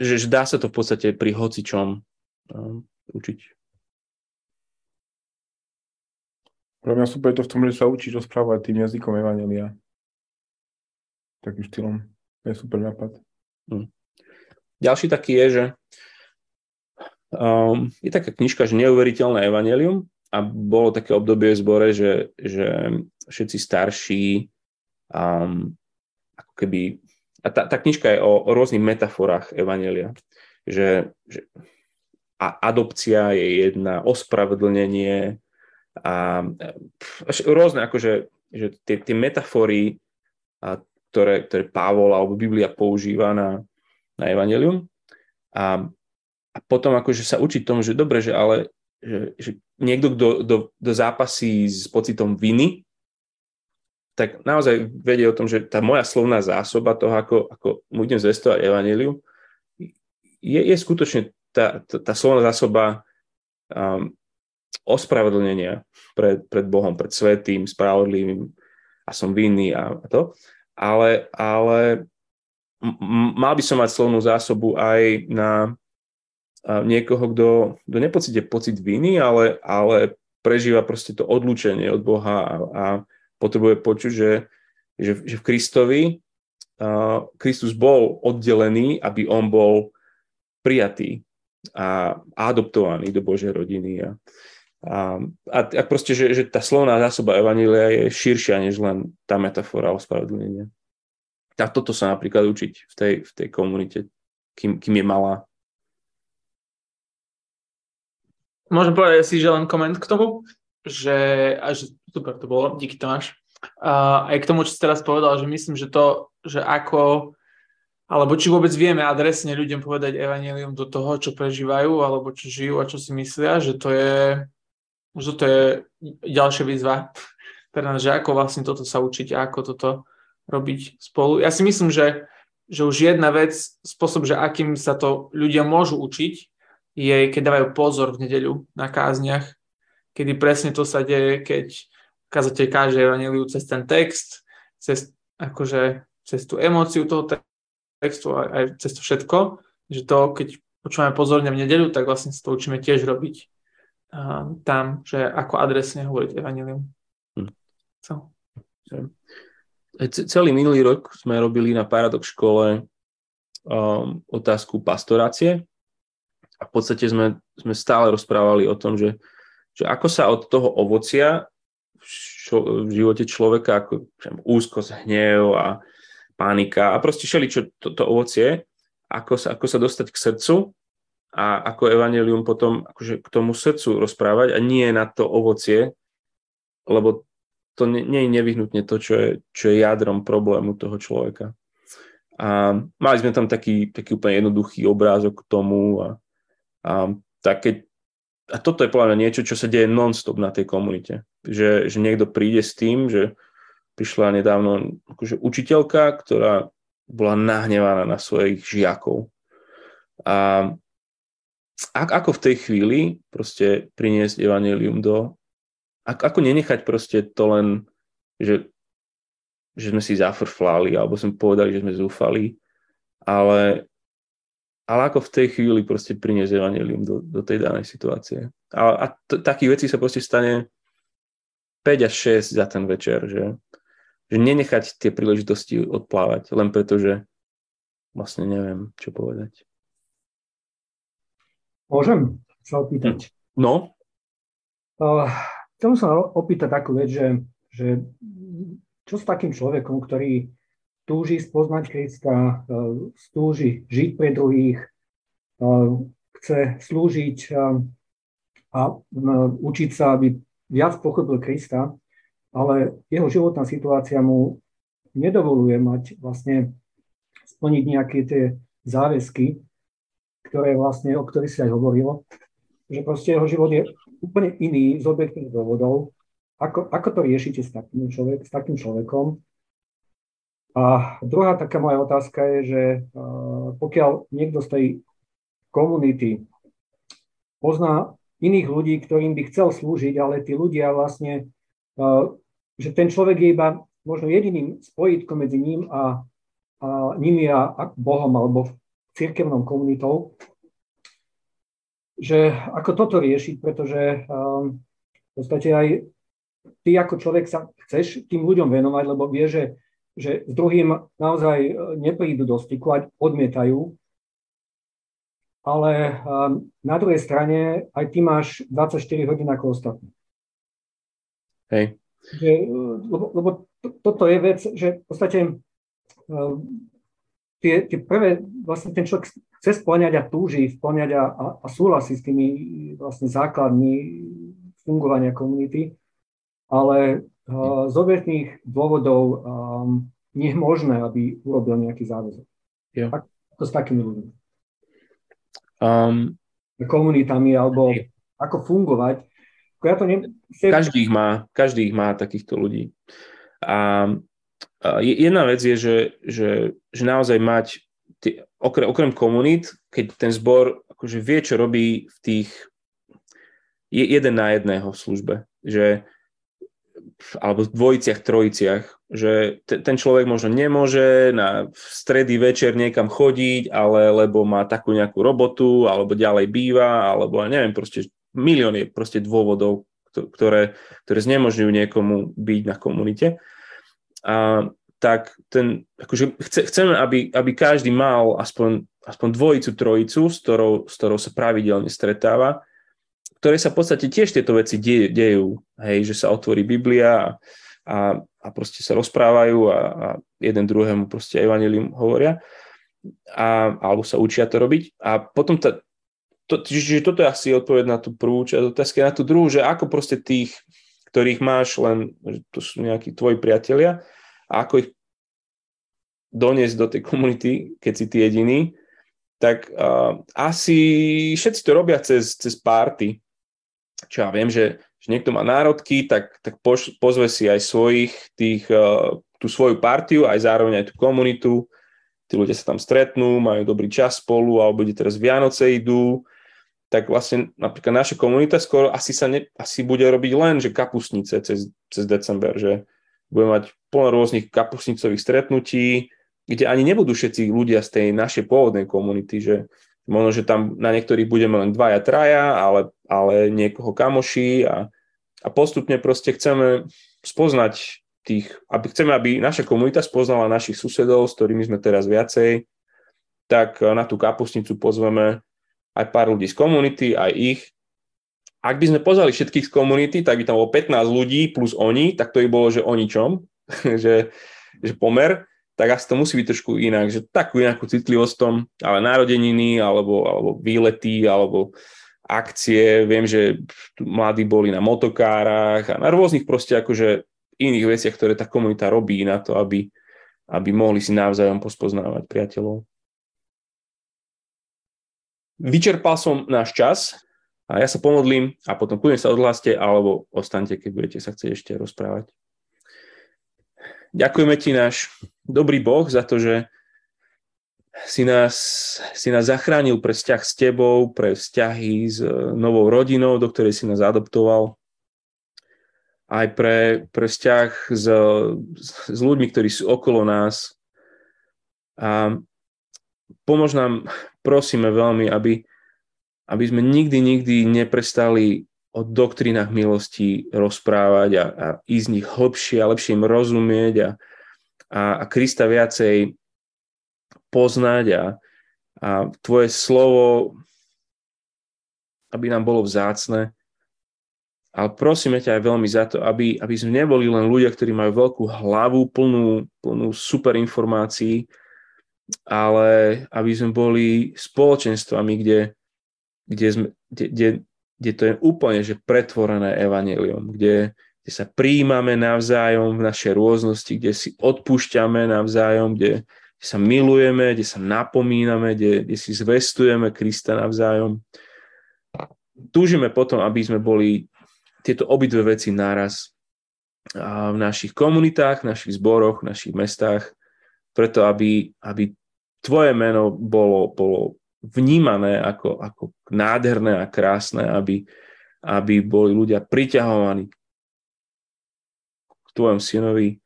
že, že dá sa to v podstate pri hocičom um, učiť. Pre mňa super je to v tom, že sa učí rozprávať tým jazykom Evangelia. Takým štýlom. To je super nápad. Hmm. Ďalší taký je, že um, je taká knižka, že neuveriteľné evanelium a bolo také obdobie v zbore, že, že všetci starší um, ako keby a tá, tá knižka je o, o rôznych metaforách evanelia, že, že a adopcia je jedna, ospravedlnenie a pf, rôzne akože že tie, tie metafory, a, ktoré, ktoré Pavol alebo Biblia používa na, na evanelium. A, a potom akože sa učiť tomu, že dobre, že ale že, že niekto, kto do, do zápasí s pocitom viny, tak naozaj vedie o tom, že tá moja slovná zásoba toho, ako, ako budem zvestovať evaneliu, je, je skutočne tá, tá, tá slovná zásoba um, ospravedlnenia pred, pred Bohom, pred svetým, spravodlivým a som vinný a, a to. Ale, ale mal by som mať slovnú zásobu aj na niekoho, kto, kto nepocíti pocit viny, ale, ale prežíva proste to odlúčenie od Boha a, a potrebuje počuť, že, že, že v Kristovi uh, Kristus bol oddelený, aby on bol prijatý a adoptovaný do Božej rodiny. A, a, a proste, že, že tá slovná zásoba Evanília je širšia než len tá metafora ospravedlnenia a toto sa napríklad učiť v tej, v tej komunite, kým, kým je malá. Môžem povedať si, že len koment k tomu, že, a že super to bolo, díky Tomáš. A aj k tomu, čo si teraz povedal, že myslím, že to, že ako, alebo či vôbec vieme adresne ľuďom povedať evanelium do toho, čo prežívajú, alebo čo žijú a čo si myslia, že to je, že to je ďalšia výzva pre nás, že ako vlastne toto sa učiť a ako toto robiť spolu. Ja si myslím, že, že už jedna vec, spôsob, že akým sa to ľudia môžu učiť, je, keď dávajú pozor v nedeľu na kázniach, kedy presne to sa deje, keď kazateľ káže evaneliu cez ten text, cez, akože, cez tú emóciu toho textu a aj cez to všetko, že to, keď počúvame pozorne v nedeľu, tak vlastne sa to učíme tiež robiť uh, tam, že ako adresne hovoriť evanelium. Hm. So celý minulý rok sme robili na Paradox škole um, otázku pastorácie a v podstate sme, sme stále rozprávali o tom, že, že ako sa od toho ovocia v, šo, v živote človeka, ako úzkosť, hnev a panika a proste všeli, čo to, to ovocie, ako sa, ako sa dostať k srdcu a ako evanelium potom akože k tomu srdcu rozprávať a nie na to ovocie, lebo to nie, nie je nevyhnutne to, čo je, čo je jadrom problému toho človeka. A mali sme tam taký, taký úplne jednoduchý obrázok k tomu a, a, tak keď, a toto je podľa mňa niečo, čo sa deje non-stop na tej komunite. Že, že niekto príde s tým, že prišla nedávno akože učiteľka, ktorá bola nahnevaná na svojich žiakov. A ako v tej chvíli proste priniesť evanelium do, ako nenechať proste to len, že, že sme si zafrflali, alebo sme povedali, že sme zúfali, ale, ale ako v tej chvíli proste priniesť evanelium do, do tej danej situácie. A, a t- takých vecí sa proste stane 5 až 6 za ten večer, že, že nenechať tie príležitosti odplávať, len preto, že vlastne neviem, čo povedať. Môžem sa opýtať? No. Uh, Chcem sa opýtať takú vec, že, že čo s takým človekom, ktorý túži spoznať Krista, e, túži žiť pre druhých, e, chce slúžiť e, a učiť sa, aby viac pochopil Krista, ale jeho životná situácia mu nedovoluje mať vlastne splniť nejaké tie záväzky, ktoré vlastne, o ktorých si aj hovorilo, že proste jeho život je úplne iný z objektívnych dôvodov. Ako, ako to riešite s takým, človek, s takým človekom? A druhá taká moja otázka je, že uh, pokiaľ niekto z tej komunity pozná iných ľudí, ktorým by chcel slúžiť, ale tí ľudia vlastne, že ten človek je iba možno jediným spojitkom medzi ním a, a nimi a, Bohom alebo církevnou komunitou, že ako toto riešiť, pretože um, v podstate aj ty ako človek sa chceš tým ľuďom venovať, lebo vie, že, že s druhým naozaj e, neprídu do styku a odmietajú. Ale um, na druhej strane aj ty máš 24 hodín ako ostatní. Hej. Že, e, lebo, lebo to, toto je vec, že v podstate tie, tie prvé, vlastne ten človek chce splňať a túži splňať a, a, a súhlasí s tými vlastne základmi fungovania komunity, ale z obetných dôvodov um, nie je možné, aby urobil nejaký záväzok. Jo. Ako s takými ľuďmi. Um, komunitami, alebo ako fungovať. Ja to ne... Každý ich má, každý ich má takýchto ľudí. A jedna vec je, že, že, že naozaj mať, tie, okrem, okrem komunít, keď ten zbor akože vie, čo robí v tých je jeden na jedného v službe, že alebo v dvojiciach, trojiciach, že t- ten človek možno nemôže na stredy večer niekam chodiť, ale lebo má takú nejakú robotu, alebo ďalej býva, alebo neviem, proste milión je proste dôvodov, ktoré, ktoré znemožňujú niekomu byť na komunite. A, tak ten, akože chce, chceme, aby, aby každý mal aspoň, aspoň dvojicu, trojicu, s ktorou, s ktorou sa pravidelne stretáva, ktoré sa v podstate tiež tieto veci de, dejú, hej, že sa otvorí Biblia a, a, a proste sa rozprávajú a, a jeden druhému proste evanelium hovoria a, alebo sa učia to robiť a potom tá, to, čiže toto je asi odpoveď na tú prvú časť otázky, na tú druhú, že ako proste tých ktorých máš len, že to sú nejakí tvoji priatelia a ako ich doniesť do tej komunity, keď si ty jediný, tak uh, asi všetci to robia cez, cez párty. Čo ja viem, že, že niekto má národky, tak, tak poš, pozve si aj svojich, tých, uh, tú svoju partiu, aj zároveň aj tú komunitu. Tí ľudia sa tam stretnú, majú dobrý čas spolu, alebo bude teraz Vianoce idú, tak vlastne napríklad naša komunita skoro asi sa ne, asi bude robiť len, že kapusnice cez, cez december, že budeme mať plno rôznych kapusnicových stretnutí, kde ani nebudú všetci ľudia z tej našej pôvodnej komunity, že možno, že tam na niektorých budeme len dvaja, traja, ale, ale niekoho kamoší a, a postupne proste chceme spoznať tých, aby chceme, aby naša komunita spoznala našich susedov, s ktorými sme teraz viacej, tak na tú kapusnicu pozveme aj pár ľudí z komunity, aj ich. Ak by sme pozvali všetkých z komunity, tak by tam bolo 15 ľudí plus oni, tak to by bolo, že o ničom, že, že pomer, tak asi to musí byť trošku inak, že takú nejakú citlivosť tom, ale narodeniny, alebo, alebo výlety, alebo akcie, viem, že mladí boli na motokárach a na rôznych proste akože iných veciach, ktoré tá komunita robí na to, aby, aby mohli si navzájom pospoznávať priateľov. Vyčerpal som náš čas a ja sa pomodlím a potom kľudne sa odhláste alebo ostaňte, keď budete sa chcieť ešte rozprávať. Ďakujeme ti náš dobrý Boh za to, že si nás, si nás zachránil pre vzťah s tebou, pre vzťahy s novou rodinou, do ktorej si nás adoptoval, aj pre, pre vzťah s, s ľuďmi, ktorí sú okolo nás. A pomôž nám, prosíme veľmi, aby, aby sme nikdy, nikdy neprestali o doktrínach milosti rozprávať a, a ísť z nich hlbšie a lepšie im rozumieť a, a, a Krista viacej poznať a, a tvoje slovo, aby nám bolo vzácne. Ale prosíme ťa aj veľmi za to, aby, aby sme neboli len ľudia, ktorí majú veľkú hlavu, plnú, plnú super informácií, ale aby sme boli spoločenstvami, kde, kde, sme, kde, kde, kde to je úplne že pretvorené evanelium, kde, kde sa príjmame navzájom v našej rôznosti, kde si odpúšťame navzájom, kde, kde sa milujeme, kde sa napomíname, kde, kde si zvestujeme Krista navzájom. Túžime potom, aby sme boli tieto obidve veci naraz v našich komunitách, v našich zboroch, v našich mestách, preto aby, aby tvoje meno bolo, bolo vnímané ako, ako nádherné a krásne, aby, aby boli ľudia priťahovaní tvojom synovi,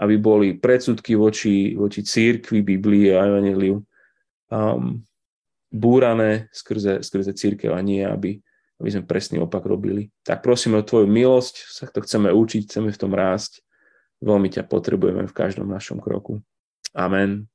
aby boli predsudky voči, voči církvi, Biblii a Evangeliu um, búrané skrze, skrze církev a nie, aby, aby sme presný opak robili. Tak prosíme o Tvoju milosť, sa to chceme učiť, chceme v tom rásť. Veľmi ťa potrebujeme v každom našom kroku. Amen.